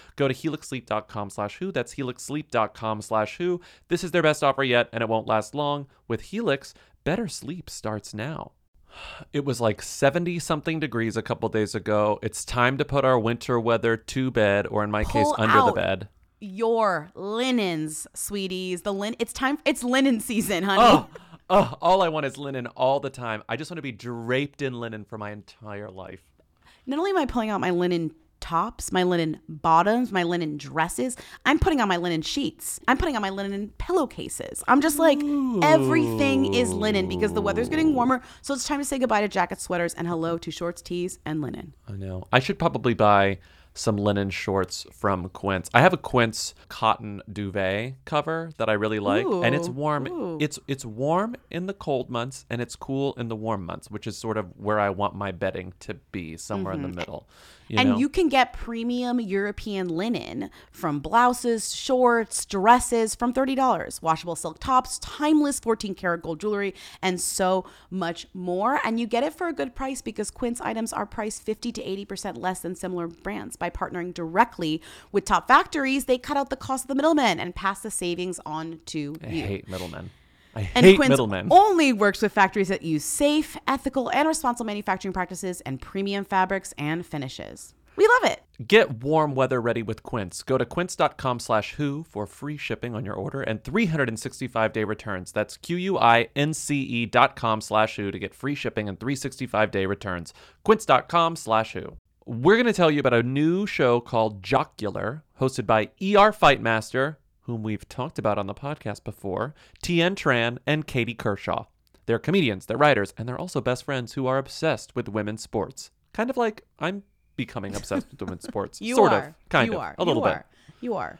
Go to helixsleep.com slash who. That's helixsleep.com slash who. This is their best offer yet, and it won't last long. With Helix, better sleep starts now. It was like 70 something degrees a couple days ago. It's time to put our winter weather to bed, or in my case, Pull under the bed. Your linens, sweeties. The lin. It's time. It's linen season, honey. Oh, oh, all I want is linen all the time. I just want to be draped in linen for my entire life. Not only am I pulling out my linen tops, my linen bottoms, my linen dresses, I'm putting on my linen sheets. I'm putting on my linen pillowcases. I'm just like, everything is linen because the weather's getting warmer. So it's time to say goodbye to jackets, sweaters, and hello to shorts, tees, and linen. I know. I should probably buy some linen shorts from Quince. I have a Quince cotton duvet cover that I really like, and it's warm. ooh. It's it's warm in the cold months, and it's cool in the warm months, which is sort of where I want my bedding to be, somewhere in Mhm. the middle. You and know? you can get premium European linen from blouses, shorts, dresses from $30, washable silk tops, timeless 14 karat gold jewelry, and so much more. And you get it for a good price because Quince items are priced 50 to 80% less than similar brands. By partnering directly with top factories, they cut out the cost of the middlemen and pass the savings on to I you. hate middlemen. I And hate Quince middlemen. only works with factories that use safe, ethical, and responsible manufacturing practices and premium fabrics and finishes. We love it. Get warm weather ready with Quince. Go to quince.com slash who for free shipping on your order and 365 day returns. That's Q-U-I-N-C-E dot com slash who to get free shipping and 365 day returns. Quince.com slash who. We're going to tell you about a new show called Jocular, hosted by ER Fightmaster, whom we've talked about on the podcast before, Tien Tran, and Katie Kershaw. They're comedians, they're writers, and they're also best friends who are obsessed with women's sports. Kind of like I'm becoming obsessed with women's sports. You sort are. of. Kind you of. are. A little you bit. Are. You are.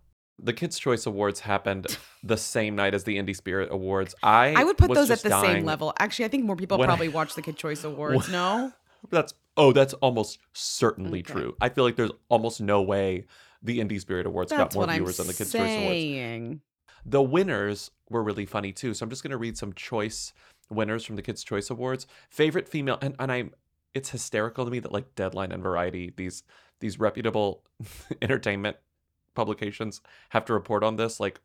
The Kids' Choice Awards happened the same night as the Indie Spirit Awards. I I would put those at the same level. Actually, I think more people when I- probably watch the Kid Choice Awards. When- no? That's oh, that's almost certainly true. I feel like there's almost no way the Indie Spirit Awards That's got more what I'm viewers than the Kids' Choice Awards. saying. The winners were really funny too. So I'm just going to read some choice winners from the Kids' Choice Awards. Favorite female, and, and I'm, it's hysterical to me that like Deadline and Variety, these these reputable entertainment publications, have to report on this like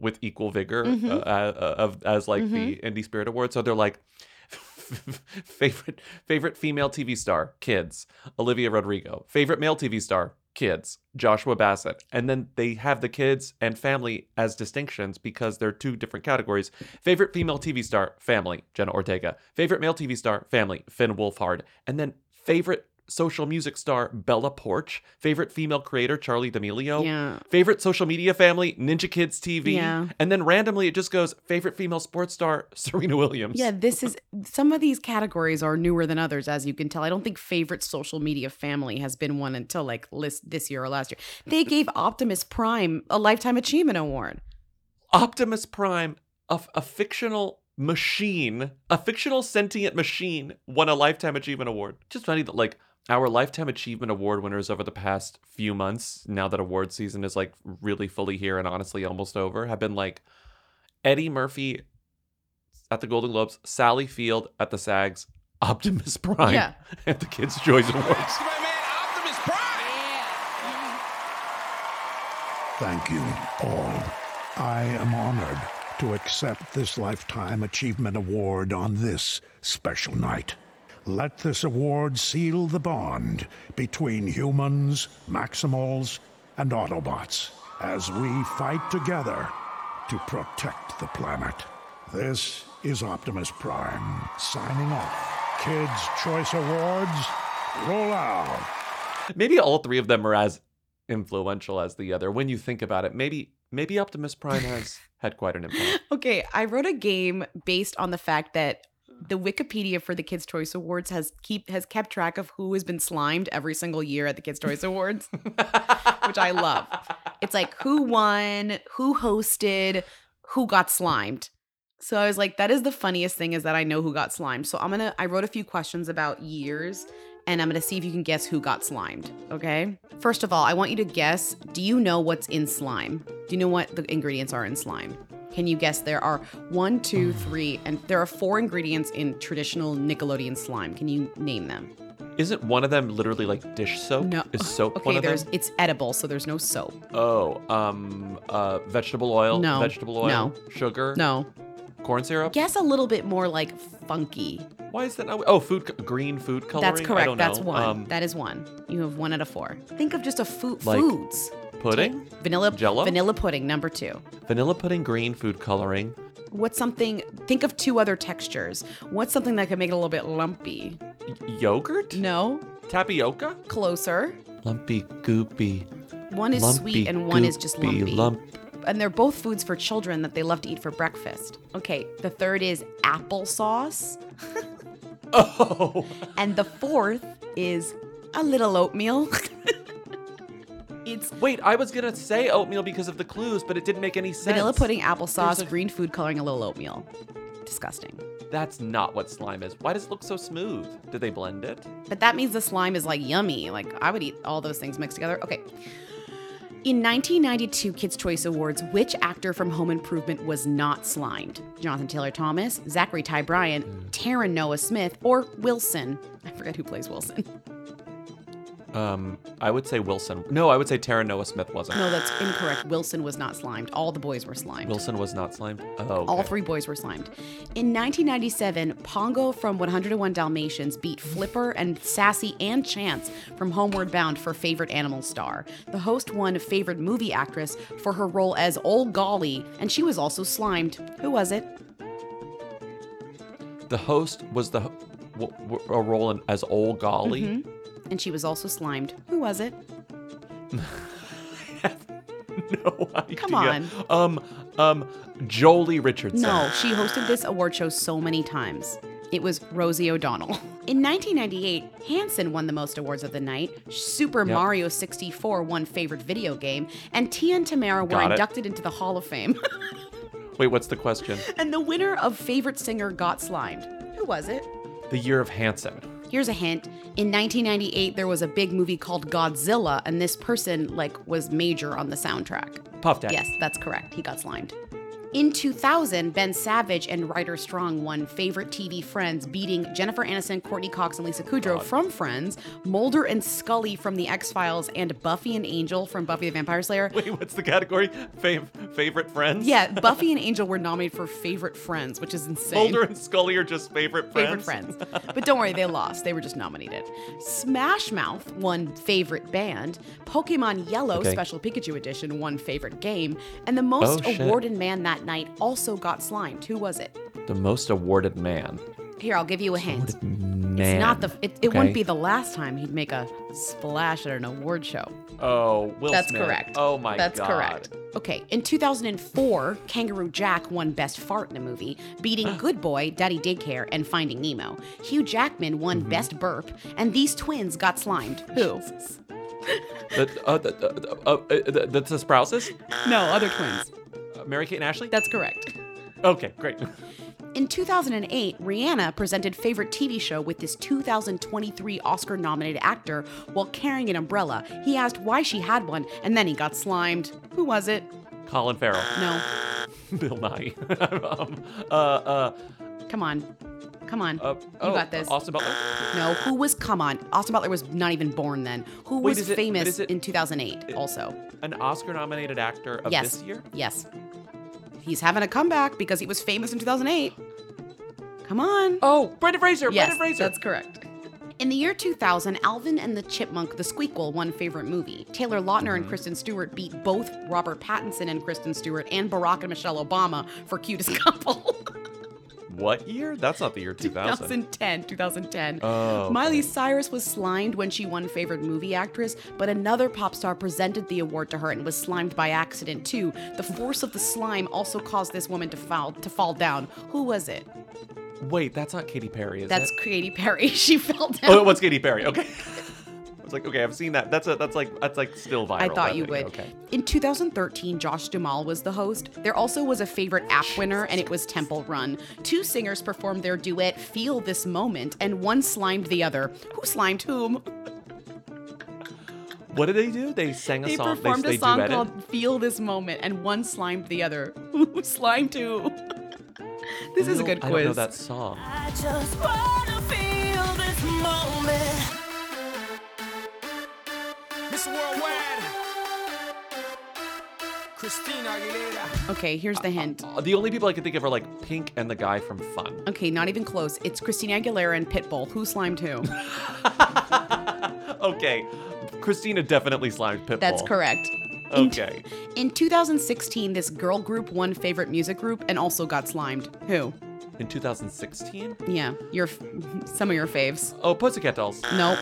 with equal vigor uh, uh, of as like the Indie Spirit Awards. So they're like. favorite favorite female TV star, kids. Olivia Rodrigo. Favorite male TV star, kids. Joshua Bassett. And then they have the kids and family as distinctions because they're two different categories. Favorite female TV star, family, Jenna Ortega. Favorite male TV star, family, Finn Wolfhard. And then favorite social music star, Bella Poarch. Favorite female creator, Charli D'Amelio. Yeah. Favorite social media family, Ninja Kids TV. Yeah. And then randomly it just goes favorite female sports star, Serena Williams. Yeah, this is some of these categories are newer than others, as you can tell. I don't think favorite social media family has been one until like list this year or last year. They gave Optimus Prime a lifetime achievement award. Optimus Prime, a, a fictional machine, a fictional sentient machine, won a Lifetime Achievement Award. Just funny that, like, our Lifetime Achievement Award winners over the past few months, now that award season is, like, really fully here and honestly almost over, have been like Eddie Murphy at the Golden Globes, Sally Field at the SAGs, Optimus Prime Yeah. at the Kids' Choice Awards. Thank you all. I am honored to accept this Lifetime Achievement Award on this special night. Let this award seal the bond between humans, Maximals, and Autobots as we fight together to protect the planet. This is Optimus Prime signing off. Kids' Choice Awards, roll out. Maybe all three of them are as influential as the other. When you think about it, maybe maybe Optimus Prime has had quite an impact. Okay, I wrote a game based on the fact that the Wikipedia for the Kids Choice Awards has keep has kept track of who has been slimed every single year at the Kids Choice Awards, which I love. It's like who won, who hosted, who got slimed. So I was like, that is the funniest thing is that I know who got slimed. So I'm gonna I wrote a few questions about years and I'm gonna see if you can guess who got slimed. Okay. First of all, I want you to guess, do you know what's in slime? Do you know what the ingredients are in slime? Can you guess there are one, two, three, and there are four ingredients in traditional Nickelodeon slime. Can you name them? Isn't one of them literally like dish soap? No. Is soap one Okay, of there's them? it's edible, so there's no soap. Oh, um, uh, vegetable oil. No. Vegetable oil. No. Sugar. No. Corn syrup. Guess a little bit more like funky. Why is that not? Oh, food. Green food coloring. That's correct. That's know. one. Um, that is one. You have one out of four. Think of just a food Like foods. Pudding. Vanilla Jell-O? Vanilla pudding, number two. Vanilla pudding. Green food coloring. What's something? Think of two other textures. What's something that could make it a little bit lumpy? Yogurt. No. Tapioca. Closer. Lumpy, goopy. One is lumpy, sweet and one is just lumpy. Lump. And they're both foods for children that they love to eat for breakfast. Okay, the third is applesauce. oh. And the fourth is a little oatmeal. it's Wait, I was gonna say oatmeal because of the clues, but it didn't make any sense. vanilla pudding, applesauce, a- green food coloring, a little oatmeal. Disgusting. That's not what slime is. Why does it look so smooth? Did they blend it? But that means the slime is like yummy. Like I would eat all those things mixed together. Okay. In 1992 Kids' Choice Awards, which actor from Home Improvement was not slimed? Jonathan Taylor Thomas, Zachary Ty Bryan, hmm. Taran Noah Smith, or Wilson? I forget who plays Wilson. Um, I would say Wilson. No, I would say Tara Noah Smith wasn't. No, that's incorrect. Wilson was not slimed. All the boys were slimed. Wilson was not slimed. Oh, okay. All three boys were slimed. In 1997, Pongo from 101 Dalmatians beat Flipper and Sassy and Chance from Homeward Bound for favorite animal star. The host won favorite movie actress for her role as Ole Golly, and she was also slimed. Who was it? The host was the a role in, as Ole Golly. Mhm. And she was also slimed. Who was it? No idea. Come on. Um, um, Joely Richardson. No, she hosted this award show so many times. It was Rosie O'Donnell. In 1998, Hanson won the most awards of the night. Super Yep. Mario 64 won favorite video game, and Tia and Tamera were Got it. inducted into the Hall of Fame. Wait, what's the question? and the winner of favorite singer got slimed. Who was it? The year of Hanson. Here's a hint. In 1998, there was a big movie called Godzilla, and this person like was major on the soundtrack. Puff Daddy. Yes, that's correct. He got slimed. In 2000, Ben Savage and Ryder Strong won favorite TV Friends, beating Jennifer Aniston, Courteney Cox, and Lisa Kudrow from Friends, Mulder and Scully from The X Files, and Buffy and Angel from Buffy the Vampire Slayer. Wait, what's the category? Fav- favorite friends? Yeah, Buffy and Angel were nominated for favorite friends, which is insane. Mulder and Scully are just favorite friends. Favorite friends. But don't worry, they lost. They were just nominated. Smash Mouth won favorite band. Pokemon Yellow Okay. Special Pikachu Edition won favorite game. And the oh, most Oh, awarded man that night also got slimed. Who was it? The most awarded man. Here, I'll give you a hint. Man. It's not the. It, it Okay. wouldn't be the last time he'd make a splash at an award show. Oh, Will That's Smith. correct. Oh my That's god. That's correct. Okay, in 2004, Kangaroo Jack won Best Fart in a Movie, beating Good Boy, Daddy Daycare, and Finding Nemo. Hugh Jackman won Mm-hmm. Best Burp, and these twins got slimed. Who? The, uh, the, the, uh, uh, the, the, the Sprouses? No, other twins. Mary Kate and Ashley? That's correct. Okay, great. In 2008, Rihanna presented favorite TV show with this 2023 Oscar nominated actor while carrying an umbrella. He asked why she had one, and then he got slimed. Who was it? Colin Farrell. No. Bill Nye. um, uh, uh, Come on. Come on. uh, you oh, got this. Austin Butler? No, who was come on? Austin Butler was not even born then. Who Wait, was is it- famous is it- in 2008 also? An Oscar nominated actor of yes. this year? Yes. He's having a comeback because he was famous in 2008. Come on. Oh, Brendan Fraser. Yes, Brendan Fraser. that's correct. In the year 2000, Alvin and the Chipmunk, the Squeakquel, won favorite movie. Taylor Lautner Mm-hmm. and Kristen Stewart beat both Robert Pattinson and Kristen Stewart and Barack and Michelle Obama for cutest couple. What year? That's not the year 2000. 2010, 2010. Oh, Miley Cyrus was slimed when she won favorite movie actress, but another pop star presented the award to her and was slimed by accident too. The force of the slime also caused this woman to fall to fall down. Who was it? Wait, that's not Katy Perry, is That's it? Katy Perry. She fell down. Oh, it was Katy Perry. Okay. I was like, okay, I've seen that. That's a, that's like that's like still viral. I thought you video. would. Okay. In 2013, Josh Duhamel was the host. There also was a favorite app winner, and it was Temple Run. Two singers performed their duet "Feel This Moment," and one slimed the other. Who slimed whom? What did they do? They sang a They song. performed they, performed a song duetted? called "Feel This Moment," and one slimed the other. Who slimed who? this is a good don't- quiz. I don't know that song. Miss Worldwide. Christina Aguilera. Okay, here's the hint. Uh, The only people I can think of are like Pink and the guy from Fun. Okay, not even close. It's Christina Aguilera and Pitbull. Who slimed who? Okay, Christina definitely slimed Pitbull. That's correct. In- Okay. In 2016, this girl group won favorite music group and also got slimed. Who? In 2016? Yeah, your f- some of your faves. Oh, Pussycat Dolls. Nope.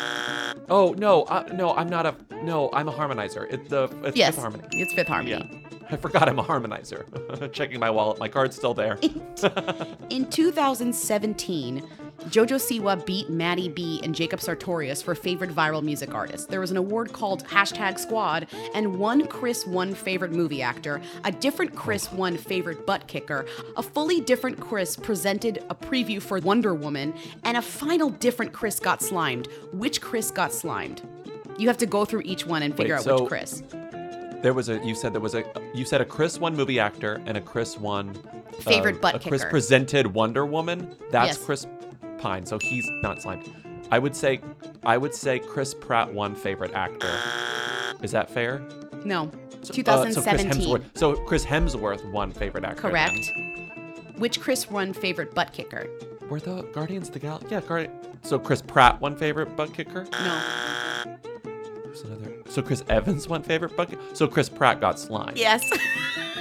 Oh no, uh, no, I'm not a no. I'm a harmonizer. It, the it's Yes, Fifth Harmony. it's Fifth Harmony. Yeah, I forgot I'm a harmonizer. Checking my wallet, my card's still there. In 2017, Jojo Siwa beat Maddie B and Jacob Sartorius for favorite viral music artist. There was an award called Hashtag Squad, and one Chris won favorite movie actor, a different Chris won favorite butt kicker, a fully different Chris presented a preview for Wonder Woman, and a final different Chris got slimed. Which Chris got slimed? You have to go through each one and figure Wait, out so- which Chris. There was a you said there was a you said a Chris one movie actor and a Chris one Favorite um, butt a Chris presented Wonder Woman. That's Yes. Chris Pine, so he's not slimed. I would say, I would say Chris Pratt won favorite actor. Is that fair? No, So- uh, 2017. so, Chris Hemsworth, so Chris Hemsworth won favorite actor. then. Correct. Which Chris won favorite butt kicker? Were the Guardians of the Galaxy? Yeah, Guardian. So Chris Pratt won favorite butt kicker. No. There's another. So Chris Evans won favorite butt. So Chris Pratt got slime. Yes.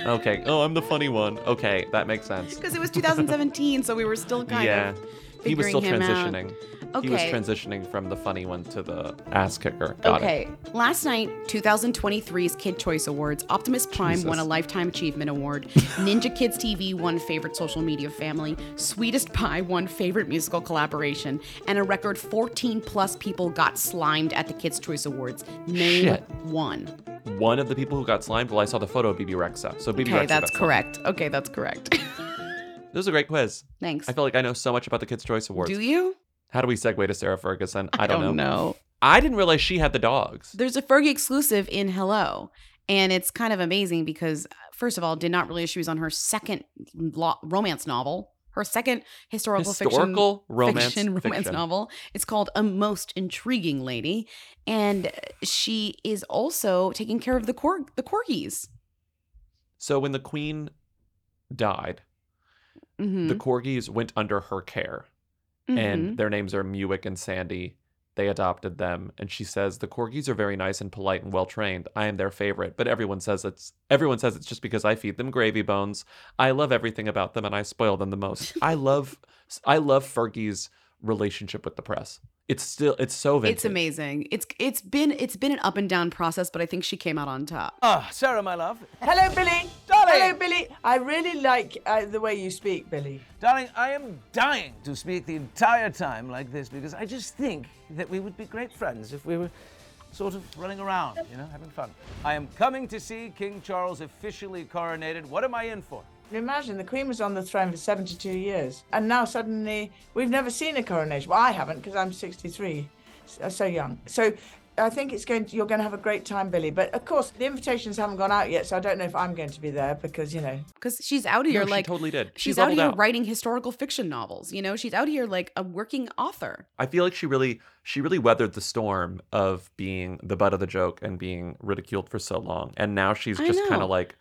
Okay. Oh, I'm the funny one. Okay, that makes sense. Because it was 2017, so we were still kind yeah. of He was still figuring him out. transitioning. He was transitioning from the funny one to the ass kicker. Got okay, it. last night, 2023's Kid Choice Awards, Optimus Prime won a Lifetime Achievement Award. Ninja Kids TV won Favorite Social Media Family. Sweetest Pie won Favorite Musical Collaboration. And a record 14 plus people got slimed at the Kids Choice Awards. Name Shit. one. One of the people who got slimed. Well, I saw the photo of Bebe Rexha. So Bebe Okay, Rexha. that's got slimed. correct. Okay, that's correct. This was a great quiz. Thanks. I feel like I know so much about the Kids' Choice Awards. Do you? How do we segue to Sarah Ferguson? I don't, don't know. know. I didn't realize she had the dogs. There's a Fergie exclusive in Hello. And it's kind of amazing because, uh, first of all, did not realize she was on her second lo- romance novel, her second historical, Historical fiction, romance fiction, romance fiction. novel. It's called A Most Intriguing Lady. And she is also taking care of the, cor- the corgis. So when the Queen died, Mhm. the corgis went under her care. Mhm. And their names are Muick and Sandy. They adopted them, and she says the corgis are very nice and polite and well trained. I am their favorite, but everyone says it's everyone says it's just because I feed them gravy bones. I love everything about them, and I spoil them the most. I love I love Fergie's relationship with the press. It's still it's so vintage. It's amazing. It's it's been it's been an up and down process, but I think she came out on top. Ah, Sarah, my love. Hello, Billy. Darling. Hello, Billy. I really like uh, the way you speak, Billy. Darling, I am dying to speak the entire time like this because I just think that we would be great friends if we were sort of running around, you know, having fun. I am coming to see King Charles officially coronated. What am I in for? Imagine the Queen was on the throne for 72 years, and now suddenly we've never seen a coronation. Well, I haven't because I'm 63, so, uh, so young. So I think it's going. To, you're going to have a great time, Billy. But of course, the invitations haven't gone out yet, so I don't know if I'm going to be there because you know. Because she's out here No, she like totally did. She She's out here out. writing historical fiction novels. You know, she's out here like a working author. I feel like she really she really weathered the storm of being the butt of the joke and being ridiculed for so long. And now she's just kind of like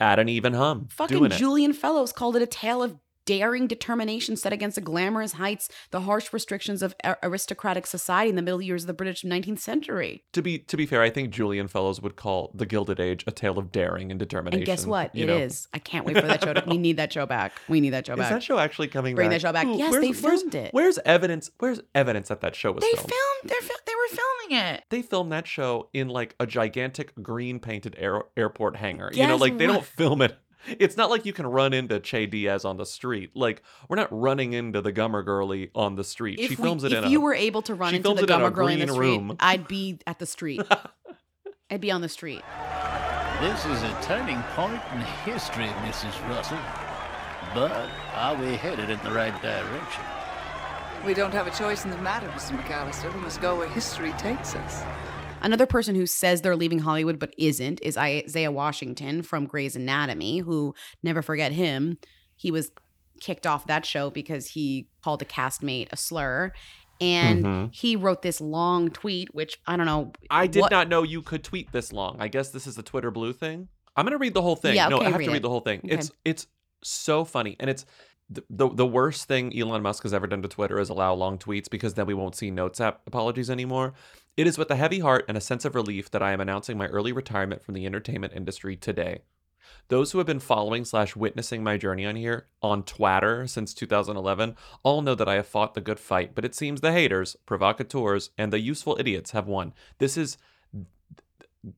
at an even hum. Fucking. Julian Fellowes called it a tale of daring determination set against the glamorous heights, the harsh restrictions of aristocratic society in the middle years of the British 19th century. To be to be fair, I think Julian Fellowes would call The Gilded Age a tale of daring and determination. And guess what? you It is. know? I can't wait for that show. To, we need that show back. We need that show back. Is that show actually coming Bring back? that show back. Ooh, yes, where's- they where's- filmed it. Where's evidence? Where's evidence that that show was They filmed? filmed. They're fil- they were filming it. They filmed that show in like a gigantic green painted air- airport hangar. you know, like they what? don't film it. It's not like you can run into Che Diaz on the street. Like we're not running into the Gummer Girlie on the street. If, she we- films it if in you a, were able to run into the it in a Gummer Girl in the street, room. I'd be at the street. I'd be on the street. This is a turning point in history, Mrs. Russell. But are we headed in the right direction? We don't have a choice in the matter, Mr. McAllister. We must go where history takes us. Another person who says they're leaving Hollywood but isn't is Isaiah Washington from Grey's Anatomy, who never forget him. He was kicked off that show because he called a castmate a slur. And Mhm. he wrote this long tweet, which I don't know. I did what- not know you could tweet this long. I guess this is the Twitter blue thing. I'm gonna read the whole thing. Yeah, no, okay, I have read to read it. the whole thing. Okay. It's it's so funny, and it's the, the the worst thing Elon Musk has ever done to Twitter is allow long tweets because then we won't see notes app apologies anymore. It is with a heavy heart and a sense of relief that I am announcing my early retirement from the entertainment industry today. Those who have been following slash witnessing my journey on here on Twitter since 2011 all know that I have fought the good fight, but it seems the haters, provocateurs, and the useful idiots have won. This is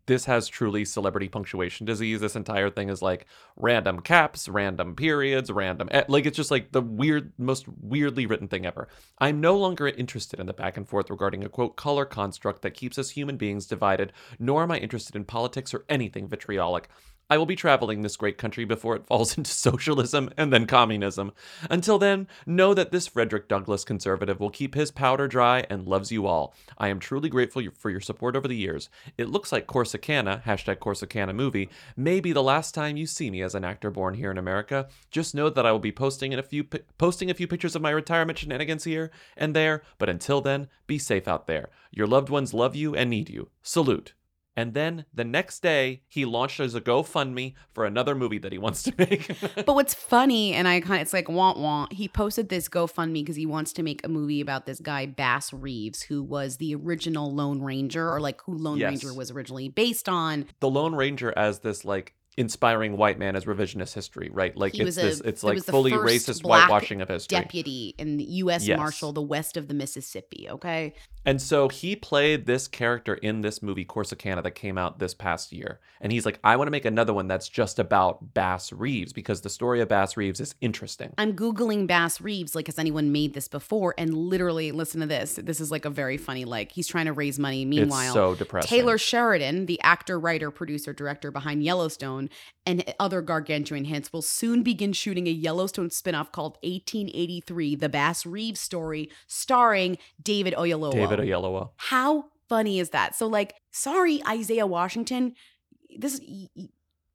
this has truly celebrity punctuation disease. This entire thing is like random caps, random periods, random like it's just like the weird, most weirdly written thing ever. I'm no longer interested in the back and forth regarding a quote color construct that keeps us human beings divided, nor am I interested in politics or anything vitriolic. I will be traveling this great country before it falls into socialism and then communism. Until then, know that this Frederick Douglass conservative will keep his powder dry and loves you all. I am truly grateful for your support over the years. It looks like Corsicana, hashtag Corsicana movie, may be the last time you see me as an actor born here in America. Just know that I will be posting in a few posting a few pictures of my retirement shenanigans here and there, but until then, be safe out there. Your loved ones love you and need you. Salute. And then the next day, he launched as a GoFundMe for another movie that he wants to make. but what's funny, and I kind of, it's like want want. He posted this GoFundMe because he wants to make a movie about this guy Bass Reeves, who was the original Lone Ranger, or like who Lone Yes. Ranger was originally based on. the Lone Ranger as this like inspiring white man as revisionist history, right? Like He it's a, this it's like fully racist whitewashing of history. Deputy in the U.S. Yes. Marshal, the west of the Mississippi. Okay, And so he played this character in this movie Corsicana that came out this past year. And he's like, I want to make another one that's just about Bass Reeves because the story of Bass Reeves is interesting. I'm googling Bass Reeves. Like, has anyone made this before? And literally, listen to this. This is like a very funny. Like, he's trying to raise money. Meanwhile, so depressing. Taylor Sheridan, the actor, writer, producer, director behind Yellowstone and other gargantuan hits, will soon begin shooting a Yellowstone spinoff called 1883: The Bass Reeves Story, starring David Oyelowo. David Oyelowo. How funny is that? So, like, sorry, Isaiah Washington, this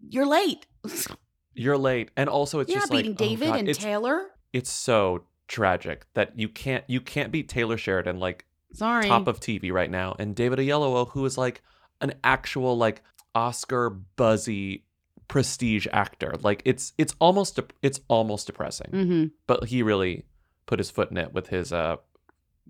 you're late. You're late. And also it's You're just not like beating oh David God, and it's, Taylor. It's so tragic that you can't you can't beat Taylor Sheridan like Sorry. top of TV right now and David Oyelowo who is like an actual like Oscar buzzy prestige actor. Like it's it's almost it's almost depressing. Mhm. But he really put his foot in it with his uh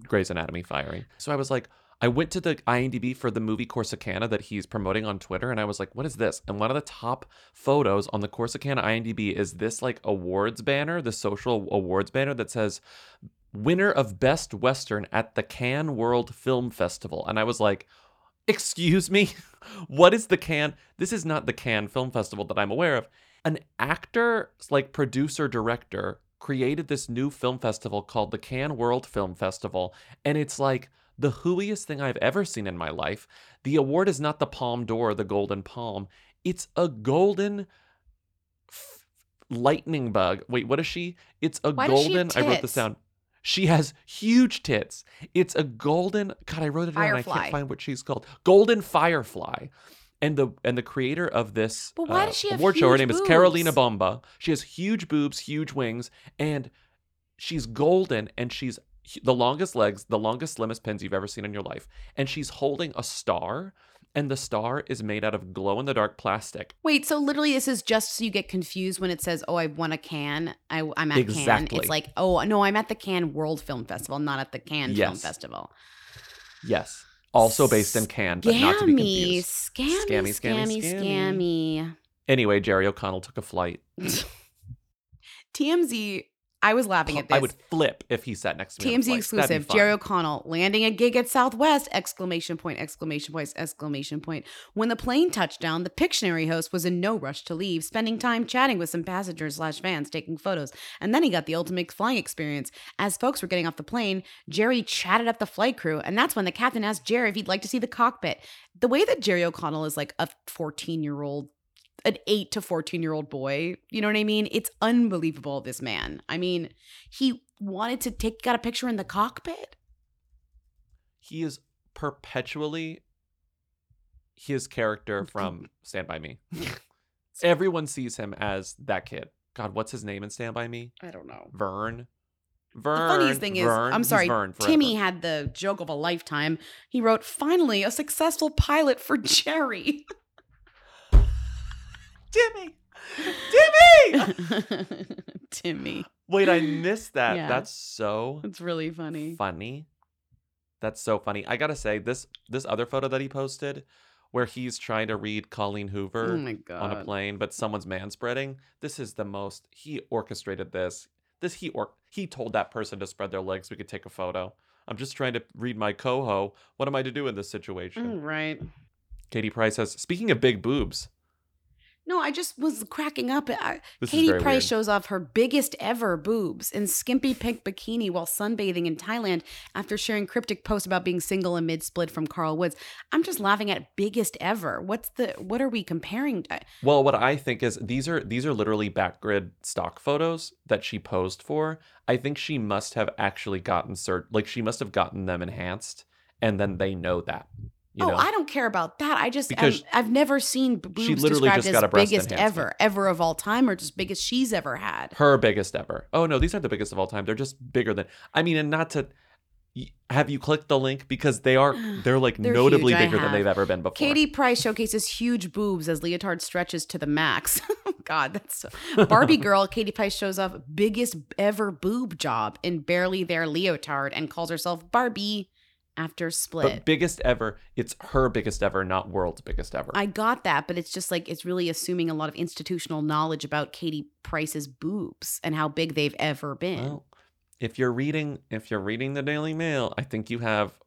Grey's Anatomy firing. So I was like I went to the IMDb for the movie Corsicana that he's promoting on Twitter and I was like, what is this? And one of the top photos on the Corsicana IMDb is this like awards banner, the social awards banner that says winner of best western at the Cannes World Film Festival. And I was like, excuse me, what is the can? This is not the Cannes Film Festival that I'm aware of. An actor, like producer, director, created this new film festival called the Cannes World Film Festival. And it's like the hooiest thing I've ever seen in my life. The award is not the Palme d'Or, the Golden Palm. It's a golden f- lightning bug. Wait, what is she? It's a Why does she have golden. I wrote this tits? down. She has huge tits. It's a golden. God, I wrote it down. and I can't find what she's called. Golden Firefly. And the and the creator of this But why uh, does she have award show, her name is Carolina boobs? Bomba. She has huge boobs, huge wings, and she's golden and she's the longest legs, the longest, slimmest pins you've ever seen in your life. And she's holding a star, and the star is made out of glow in the dark plastic. Wait, so literally this is just so you get confused when it says, "Oh, I won a can." I, am at Cannes. Exactly. It's like, "Oh, no, I'm at the Cannes World Film Festival, not at the Cannes Film Festival." Yes. Also based in Cannes, but not to be confused. scammy, Scammy, scammy, scammy, scammy. Anyway, Jerry O'Connell took a flight. TMZ. I was laughing at this. I would flip if he sat next to me. TMZ. Exclusive. Jerry O'Connell landing a gig at Southwest! Exclamation point! Exclamation point! Exclamation point! When the plane touched down, the Pictionary host was in no rush to leave, spending time chatting with some passengers slash fans, taking photos, and then he got the ultimate flying experience. As folks were getting off the plane, Jerry chatted up the flight crew, and that's when the captain asked Jerry if he'd like to see the cockpit. The way that Jerry O'Connell is like a fourteen-year-old an 8 to 14 year old boy. You know what I mean? It's unbelievable, this man. I mean, he wanted to take, got a picture in the cockpit. He is perpetually his character from Stand By Me. Everyone sees him as that kid. God, what's his name in Stand By Me? I don't know. Vern. Vern. the funniest thing is, Vern. I'm sorry, Vern. Timmy had the joke of a lifetime. He wrote, finally, a successful pilot for Jerry. Timmy. Timmy. Timmy. Wait, I missed that. Yeah. That's so It's really funny. funny. That's so funny. I gotta say, this this other photo that he posted, where he's trying to read Colleen Hoover Oh on a plane, but someone's manspreading. This is the most. He orchestrated this. This he or he told that person to spread their legs. We could take a photo. I'm just trying to read my coho. What am I to do in this situation? Mm, right. Katie Price says, speaking of big boobs, No, I just was cracking up. I, Katie Price weird. shows off her biggest ever boobs in skimpy pink bikini while sunbathing in Thailand after sharing cryptic posts about being single amid split from Carl Woods. I'm just laughing at biggest ever. What's the what are we comparing? to? Well, what I think is these are these are literally backgrid stock photos that she posed for. I think she must have actually gotten cert like she must have gotten them enhanced and then they know that. You oh, know? I don't care about that. I just Because I've, I've never seen boobs literally described just as got a breast biggest ever, ever of all time, or just biggest she's ever had. her biggest ever. Oh no, these aren't the biggest of all time. They're just bigger than I mean, and not to have you clicked the link because they are they're like They're notably huge, bigger than they've ever been before. Katie Price showcases huge boobs as leotard stretches to the max. Oh, God, that's so... Barbie girl. Katie Price shows off biggest ever boob job in barely there leotard and calls herself Barbie after split. but biggest ever, it's her biggest ever, not world's biggest ever. I got that, but it's just like it's really assuming a lot of institutional knowledge about Katie Price's boobs and how big they've ever been. Well, if you're reading if you're reading the Daily Mail, I think you have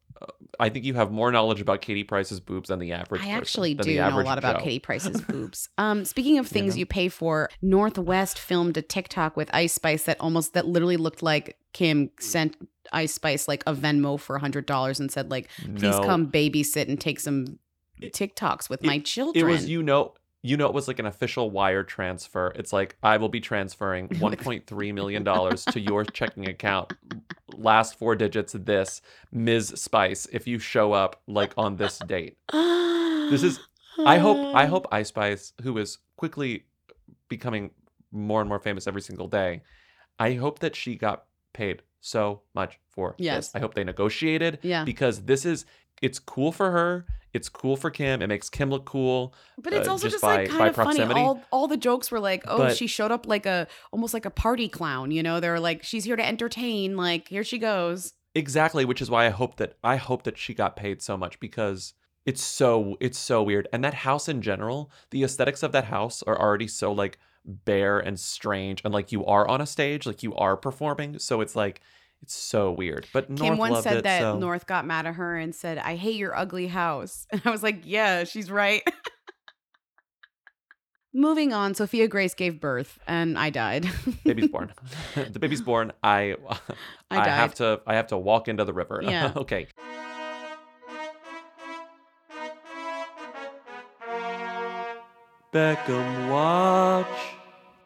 I think you have more knowledge about Katie Price's boobs than the average I person, actually do know a lot about Joe. Katie Price's boobs. Um, speaking of things know? you pay for, North West filmed a TikTok with Ice Spice that almost that literally looked like Kim sent Ice Spice like a Venmo for hundred dollars and said like, "Please No. come babysit and take some TikToks with my children." It was you know you know it was like an official wire transfer. It's like I will be transferring 1.3 million dollars to your checking account. Last four digits this Ms. Spice if you show up like on this date. This is I hope I hope Ice Spice who is quickly becoming more and more famous every single day. I hope that she got paid so much for Yes. this. I hope they negotiated Yeah. because this is it's cool for her. It's cool for Kim. It makes Kim look cool. But it's uh, also just, by, like kind of proximity. funny. All all the jokes were like, "Oh, But- she showed up like a almost like a party clown." You know, they're like, "She's here to entertain." Like, here she goes. Exactly, which is why I hope that I hope that she got paid so much because it's so it's so weird. And that house in general, the aesthetics of that house are already so like bare and strange and like you are on a stage, like you are performing. So it's like it's so weird. But North Kim once loved said it, that so North got mad at her and said, "I hate your ugly house," and I was like, "Yeah, she's right." Moving on, Sophia Grace gave birth, and I died. baby's born. the baby's born. I I I, have to I have to walk into the river. Yeah. okay. Beckham watch.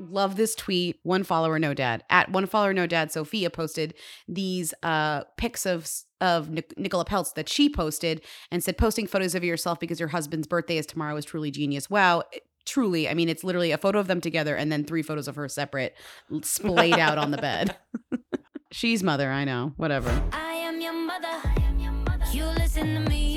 Love this tweet. One follower, no dad. At one follower, no dad. Sophia posted these uh pics of of Nic- Nicola Peltz that she posted and said, "Posting photos of yourself because your husband's birthday is tomorrow is truly genius." Wow. Truly, I mean, it's literally a photo of them together and then three photos of her separate, splayed out on the bed. She's mother, I know. Whatever. I am your mother. You listen to me.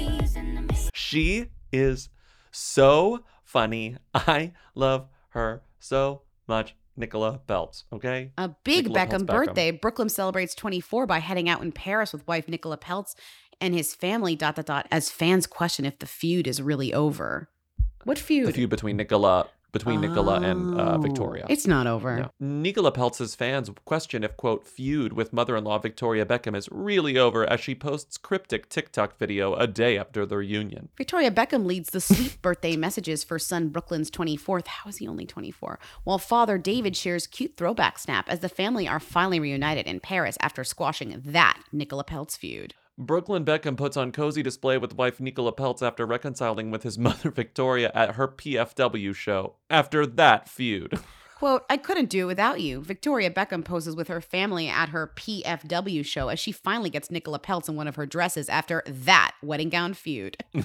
She is so funny. I love her so much. Nicola Peltz, okay? A big Nicola Beckham Peltz Beckham. birthday. Brooklyn celebrates 24 by heading out in Paris with wife Nicola Peltz and his family. Dot dot dot. As fans question if the feud is really over. What feud? The feud between Nicola between Nicola and uh, Oh, Victoria. It's not over. No. Nicola Peltz's fans question if, quote, feud with mother in law Victoria Beckham is really over as she posts cryptic TikTok video a day after their reunion. Victoria Beckham leads the sweet birthday messages for son Brooklyn's 24th. How is he only 24? While father David shares cute throwback snap as the family are finally reunited in Paris after squashing that Nicola Peltz feud. Brooklyn Beckham puts on cozy display with wife Nicola Peltz after reconciling with his mother Victoria at her PFW show. After that feud. Quote, I couldn't do it without you. Victoria Beckham poses with her family at her PFW show as she finally gets Nicola Peltz in one of her dresses after that wedding gown feud.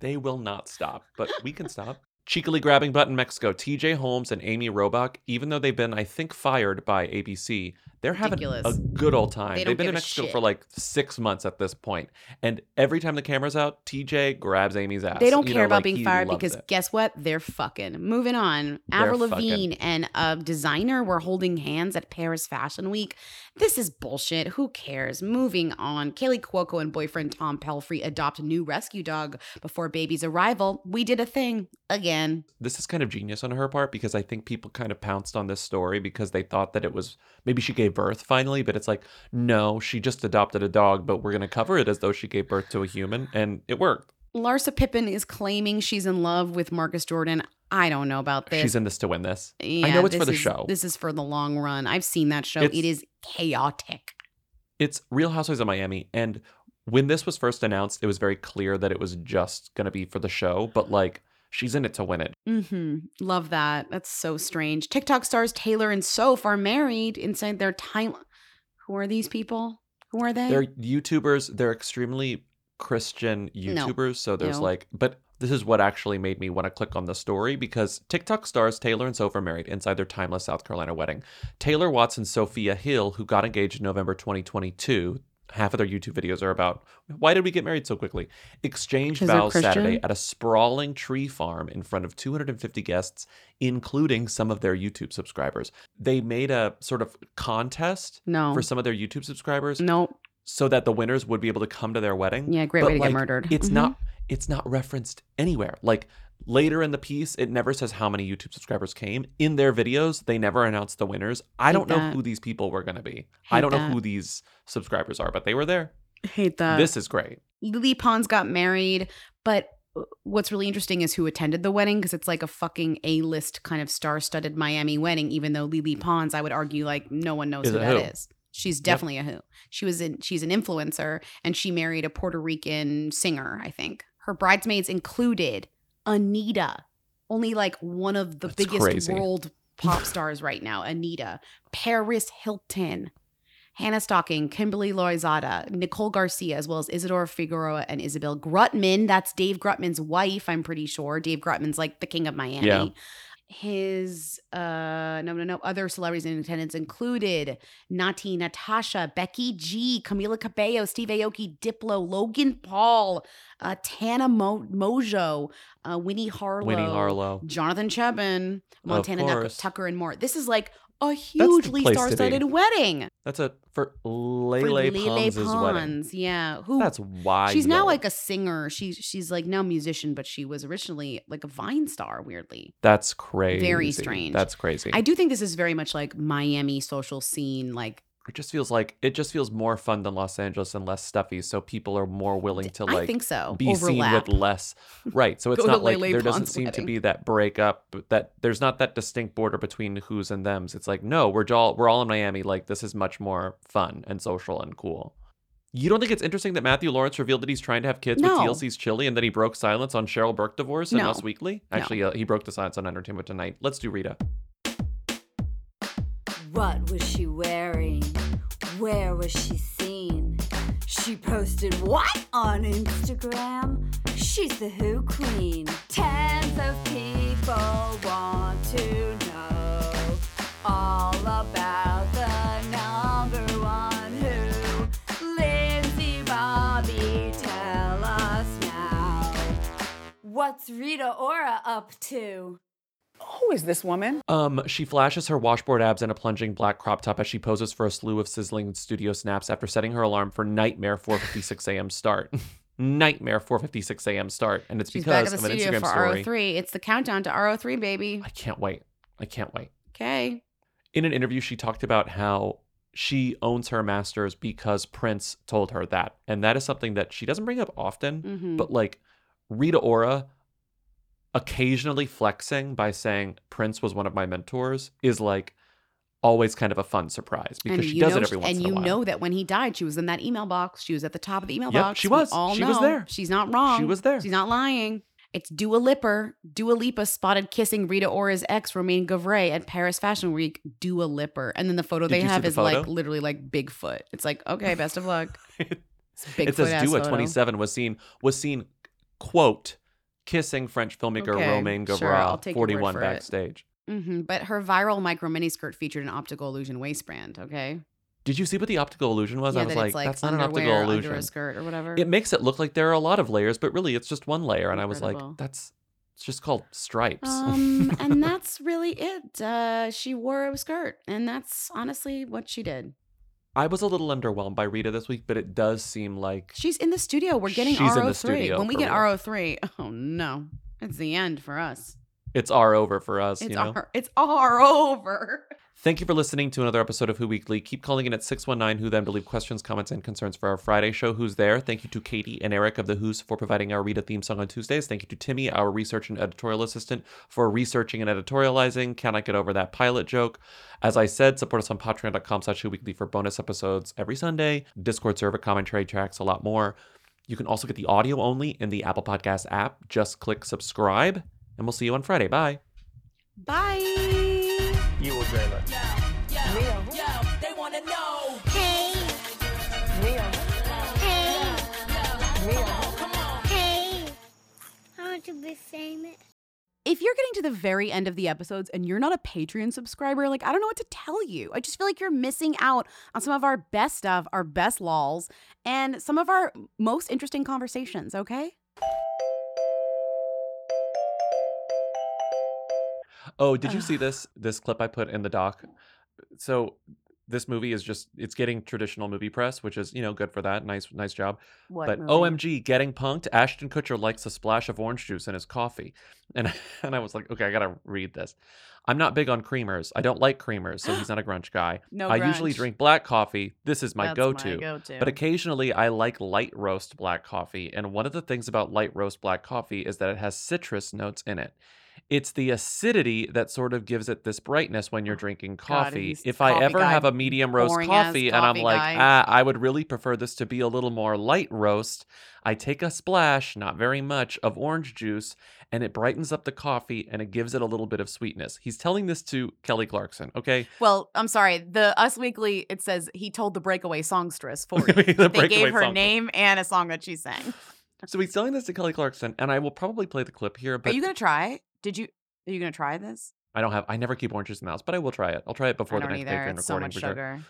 They will not stop, but we can stop. Cheekily grabbing butt in Mexico, TJ Holmes and Amy Robach, even though they've been, I think, fired by ABC, they're having Ridiculous. a good old time. They They've been in Mexico shit. for like six months at this point, and every time the camera's out, TJ grabs Amy's ass. They don't You care know, about like, being fired because it. guess what? They're fucking. Moving on. They're Avril fucking. Lavigne and a designer were holding hands at Paris Fashion Week. This is bullshit. Who cares? Moving on. Kaley Cuoco and boyfriend Tom Pelphrey adopt a new rescue dog before baby's arrival. We did a thing again. this is kind of genius on her part because I think people kind of pounced on this story because they thought that it was maybe she gave birth finally, but it's like, no, she just adopted a dog, but we're going to cover it as though she gave birth to a human, and it worked. Larsa Pippen is claiming she's in love with Marcus Jordan. I don't know about this. She's in this to win this. Yeah, I know it's for the is- show. This is for the long run. I've seen that show. It's- it is chaotic. It's Real Housewives of Miami. And when this was first announced, it was very clear that it was just going to be for the show, but like she's in it to win it. hmm Love that. That's so strange. TikTok stars Taylor and Soph are married inside their time. Who are these people? Who are they? They're YouTubers. They're extremely Christian No. YouTubers. So there's No. like, but this is what actually made me want to click on the story because TikTok stars Taylor and Soph are married inside their timeless South Carolina wedding. Taylor Watts and Sophia Hill, who got engaged in November 2022. Half of their YouTube videos are about why did we get married so quickly? Exchanged they're vows Saturday at a sprawling tree farm in front of 250 guests, including some of their YouTube subscribers. They made a sort of contest No. for some of their YouTube subscribers Nope. so that the winners would be able to come to their wedding. Yeah, great But, way to get murdered. It's Mhm. not it's not referenced anywhere. Like later in the piece, it never says how many YouTube subscribers came. In their videos, they never announced the winners. I Hate don't know that. who these people were going to be. I Hate don't that. know who these subscribers are, but they were there. hate that. this is great. Lele Pons got married, but uh, what's really interesting is who attended the wedding because it's like a fucking A-list kind of star-studded Miami wedding. Even though Lele Pons, I would argue, like no one knows Is who a that who. is. She's definitely a who. She was in. She's an influencer, and she married a Puerto Rican singer. I think her bridesmaids included Anitta, only like one of the That's biggest crazy. world pop stars right now. Anitta, Paris Hilton. Hannah Stocking, Kimberly Loaiza, Nicole Garcia, as well as Isadora Figueroa and Isabel Grutman. That's Dave Grutman's wife, I'm pretty sure. Dave Grutman's like the king of Miami. Yeah. His uh no no no other celebrities in attendance included Natti, Natasha, Becky G, Camila Cabello, Steve Aoki, Diplo, Logan Paul, uh, Tana Mo- Mongeau, uh, Winnie Harlow, Winnie Harlow. Jonathan Cheban, Montana Tucker, and more. This is like a hugely place to be. star-studded wedding. That's a for For Lele Pons' wedding. Yeah. Who That's why she's now like a singer. She's she's like now musician, but she was originally like a Vine star. Weirdly, That's crazy. very strange. That's crazy. I do think this is very much like Miami social scene. Like It just feels like it just feels more fun than Los Angeles and less stuffy, so people are more willing to like I think so. be Overlap. seen with less. Right. So it's not like Lele there doesn't Pons' seem to be that breakup that there's not that distinct border between who's and them's. It's like, no, we're all we're all in Miami. Like this is much more fun and social and cool. You don't think it's interesting that Matthew Lawrence revealed that he's trying to have kids No. with TLC's Chili and that he broke silence on Cheryl Burke divorce in No. Us Weekly? No. Actually, uh, he broke the silence on Entertainment Tonight. Let's do Rita. What was she wearing? Where was she seen? She posted what on Instagram? She's the Who Queen. Tens of people want to know all about the number one Who. Lindsey Bobby, tell us now. What's Rita Ora up to? Who is this woman? Um, she flashes her washboard abs in a plunging black crop top as she poses for a slew of sizzling studio snaps after setting her alarm for nightmare 4:56 a.m. start. nightmare 4:56 a.m. start, and it's she's back because at the of an studio Instagram for story. RO3. It's the countdown to RO3, baby. I can't wait. I can't wait. Okay. In an interview, she talked about how she owns her masters because Prince told her that, and that is something that she doesn't bring up often. Mhm. But like Rita Ora occasionally flexing by saying Prince was one of my mentors is like always kind of a fun surprise because she does know, it every once and in you a while. And you know that when he died, she was in that email box. She was at the top of the email Yep, box. she We was. all She was there. She's not wrong. She was there. She's not lying. It's Dua Lipa. Dua Lipa spotted kissing Rita Ora's ex, Romain Gavras, at Paris Fashion Week. Dua Lipa. And then the photo Did they have the is like literally like Bigfoot. It's like, okay, best of luck. It's Bigfoot it says Dua photo. 27 was seen was seen quote kissing French filmmaker Okay, Romain sure, Gavras take 41 for it. backstage. hmm But her viral micro miniskirt featured an optical illusion waistband. Okay. Did you see what the optical illusion was? Yeah, I was like, like that's not an optical underwear under illusion. a skirt or whatever. It makes it look like there are a lot of layers, but really it's just one layer. And I was like, that's it's just called stripes. Um, and that's really it. Uh, she wore a skirt, and that's honestly what she did. I was a little underwhelmed by Rita this week, but it does seem like She's in the studio. We're getting She's in the RO3. studio when we for get real. RO3, oh no, it's the end for us. it's R over for us, It's you know? our, it's our over. Thank you for listening to another episode of Who Weekly. Keep calling in at 619 Who Then to leave questions, comments, and concerns for our Friday show, Who's There. Thank you to Katie and Eric of The Who's for providing our Rita theme song on Tuesdays. Thank you to Timmy, our research and editorial assistant, for researching and editorializing. Cannot get over that pilot joke. As I said, support us on patreon.com slash Who Weekly for bonus episodes every Sunday, Discord server, commentary tracks, a lot more. You can also get the audio only in the Apple Podcast app. Just click subscribe, and we'll see you on Friday. Bye. Bye. If you're getting to the very end of the episodes and you're not a Patreon subscriber, like I don't know what to tell you. I just feel like you're missing out on some of our best stuff, our best lols, and some of our most interesting conversations, okay? Oh, did you see this this clip I put in the doc? So this movie is just it's getting traditional movie press, which is, you know, good for that. Nice nice job. What but movie? OMG, getting punked, Ashton Kutcher likes a splash of orange juice in his coffee. And and I was like, okay, I got to read this. I'm not big on creamers. I don't like creamers, so he's not a grunch guy. No I usually drink black coffee. This is my That's my go-to. go-to. But occasionally I like light roast black coffee, and one of the things about light roast black coffee is that it has citrus notes in it. It's the acidity that sort of gives it this brightness when you're drinking coffee. he's if I ever guy, have a medium roast boring-ass coffee and I'm coffee like, ah, I would really prefer this to be a little more light roast, I take a splash, not very much, of orange juice and it brightens up the coffee and it gives it a little bit of sweetness. He's telling this to Kelly Clarkson, okay? Well, I'm sorry. The Us Weekly, it says he told the breakaway songstress for The they gave her songstress. name and a song that she sang. So he's telling this to Kelly Clarkson, and I will probably play the clip here, but Are you gonna try? Did you? Are you gonna try this? I don't have I never keep oranges in the house, but I will try it. I'll try it before the next either. Patreon It's so much for sure. sugar.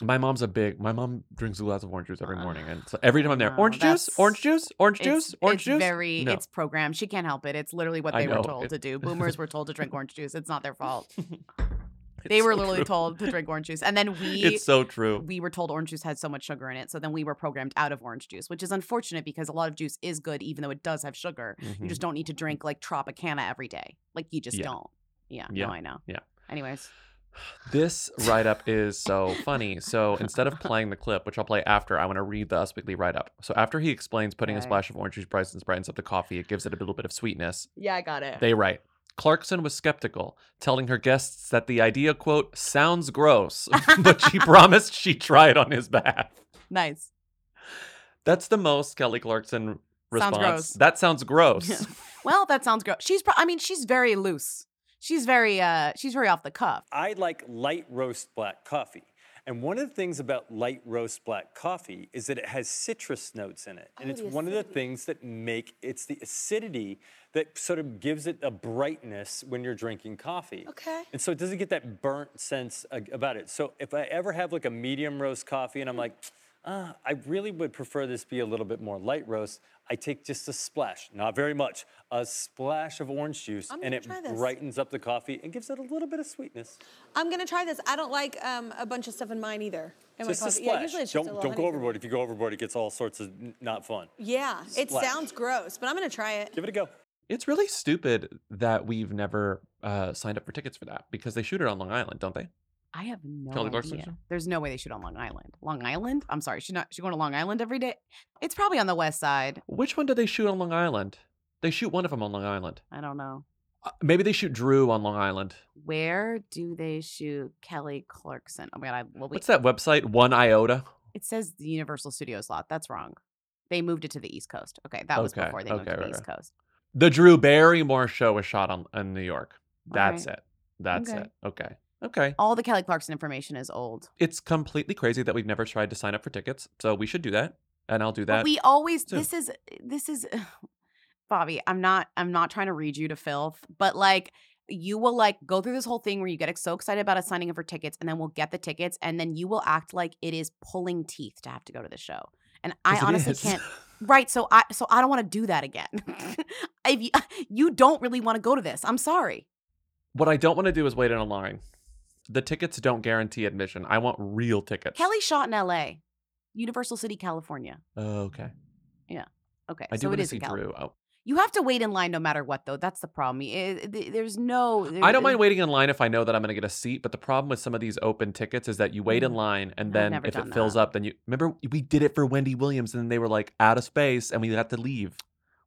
My mom's a big. My mom drinks a glass of orange juice every morning, and so every time I'm there, orange juice, orange juice, orange juice, orange it's juice. Very, No. it's programmed. She can't help it. It's literally what they were told it- to do. Boomers were told to drink orange juice. It's not their fault. they It's were so literally true. told to drink orange juice, and then we. It's so true. We were told orange juice had so much sugar in it, so then we were programmed out of orange juice, which is unfortunate because a lot of juice is good, even though it does have sugar. Mhm. You just don't need to drink like Tropicana every day. Like you just Yeah. don't. Yeah. Yeah. No, I know. Yeah. Anyways. This write up is so funny. So instead of playing the clip, which I'll play after, I want to read the Us Weekly write up. So after he explains putting a splash of orange juice brightens brightens up the coffee, it gives it a little bit of sweetness. Yeah, I got it. They write. Clarkson was skeptical, telling her guests that the idea, quote, sounds gross, but she promised she'd try it on his behalf. nice. That's the most Kelly Clarkson response. gross. That sounds gross. Well, that sounds gross. She's. Pro- I mean, she's very loose. She's very. uh She's very off the cuff. I like light roast black coffee. And one of the things about light roast black coffee is that it has citrus notes in it. And Oh, it's the one of the things that make it's the acidity that sort of gives it a brightness when you're drinking coffee. Okay. And so it doesn't get that burnt sense about it. So if I ever have like a medium roast coffee and I'm hmm. like, uh, I really would prefer this be a little bit more light roast, I take just a splash, not very much, a splash of orange juice, and it brightens up the coffee and gives it a little bit of sweetness. I'm gonna try this. I don't like um, a bunch of stuff in mine either. In just my a splash. Yeah, usually it's don't just a don't go overboard. If you go overboard, it gets all sorts of not fun. Yeah, it sounds gross, but I'm gonna try it. Give it a go. It's really stupid that we've never uh, signed up for tickets for that because they shoot it on Long Island, don't they? I have no Kelly idea. show? There's no way they shoot on Long Island. Long Island? I'm sorry. She's not. She's going to Long Island every day. It's probably on the west side. Which one do they shoot on Long Island? They shoot one of them on Long Island. I don't know. Uh, maybe they shoot Drew on Long Island. Where do they shoot Kelly Clarkson? Oh my god! I, well, we, What's that website? One Iota. It says the Universal Studios lot. That's wrong. They moved it to the East Coast. Okay, that was Okay, before they moved okay, to the right, East right. Coast. The Drew Barrymore show was shot on in New York. That's Alright. it. That's Okay. it. Okay. Okay. All the Kelly Clarkson information is old. It's completely crazy that we've never tried to sign up for tickets. So we should do that. And I'll do that. But we always soon. this is this is Bobby, I'm not I'm not trying to read you to filth, but like you will like go through this whole thing where you get so excited about us signing up for tickets and then we'll get the tickets and then you will act like it is pulling teeth to have to go to the show. And I honestly is. can't Right, so I so I don't want to do that again. if you, you don't really want to go to this. I'm sorry. What I don't want to do is wait in a line. The tickets don't guarantee admission. I want real tickets. Kelly shot in LA, Universal City, California. Oh, okay. Yeah. Okay. I do so it want to is see Drew. Oh, You have to wait in line no matter what, though. That's the problem. It- it- there's no. I don't mind waiting in line if I know that I'm going to get a seat, but the problem with some of these open tickets is that you wait in Mm. line and then if it fills up, then you remember we did it for Wendy Williams and they were like out of space and we had to leave.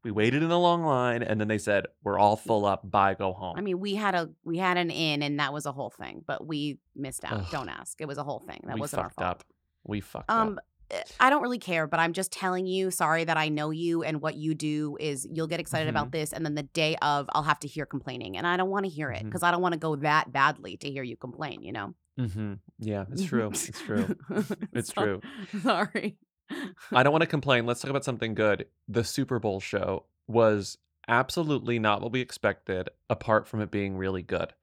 We waited in a long line and then they said, We're all full up, bye, go home. I mean, we had a we had an in, and that was a whole thing. But we missed out. Ugh. Don't ask. It was a whole thing. That we wasn't our fucked fault. up. We fucked Um, up. eh, I don't really care, but I'm just telling you. Sorry that I know you, and what you do is you'll get excited Mm-hmm. about this, and then the day of, I'll have to hear complaining, and I don't want to hear it because I don't want to go that badly to hear you complain. You know. Mm-hmm. Yeah, it's true. It's true. It's So- true. Sorry. I don't want to complain. Let's talk about something good. The Super Bowl show was absolutely not what we expected, apart from it being really good.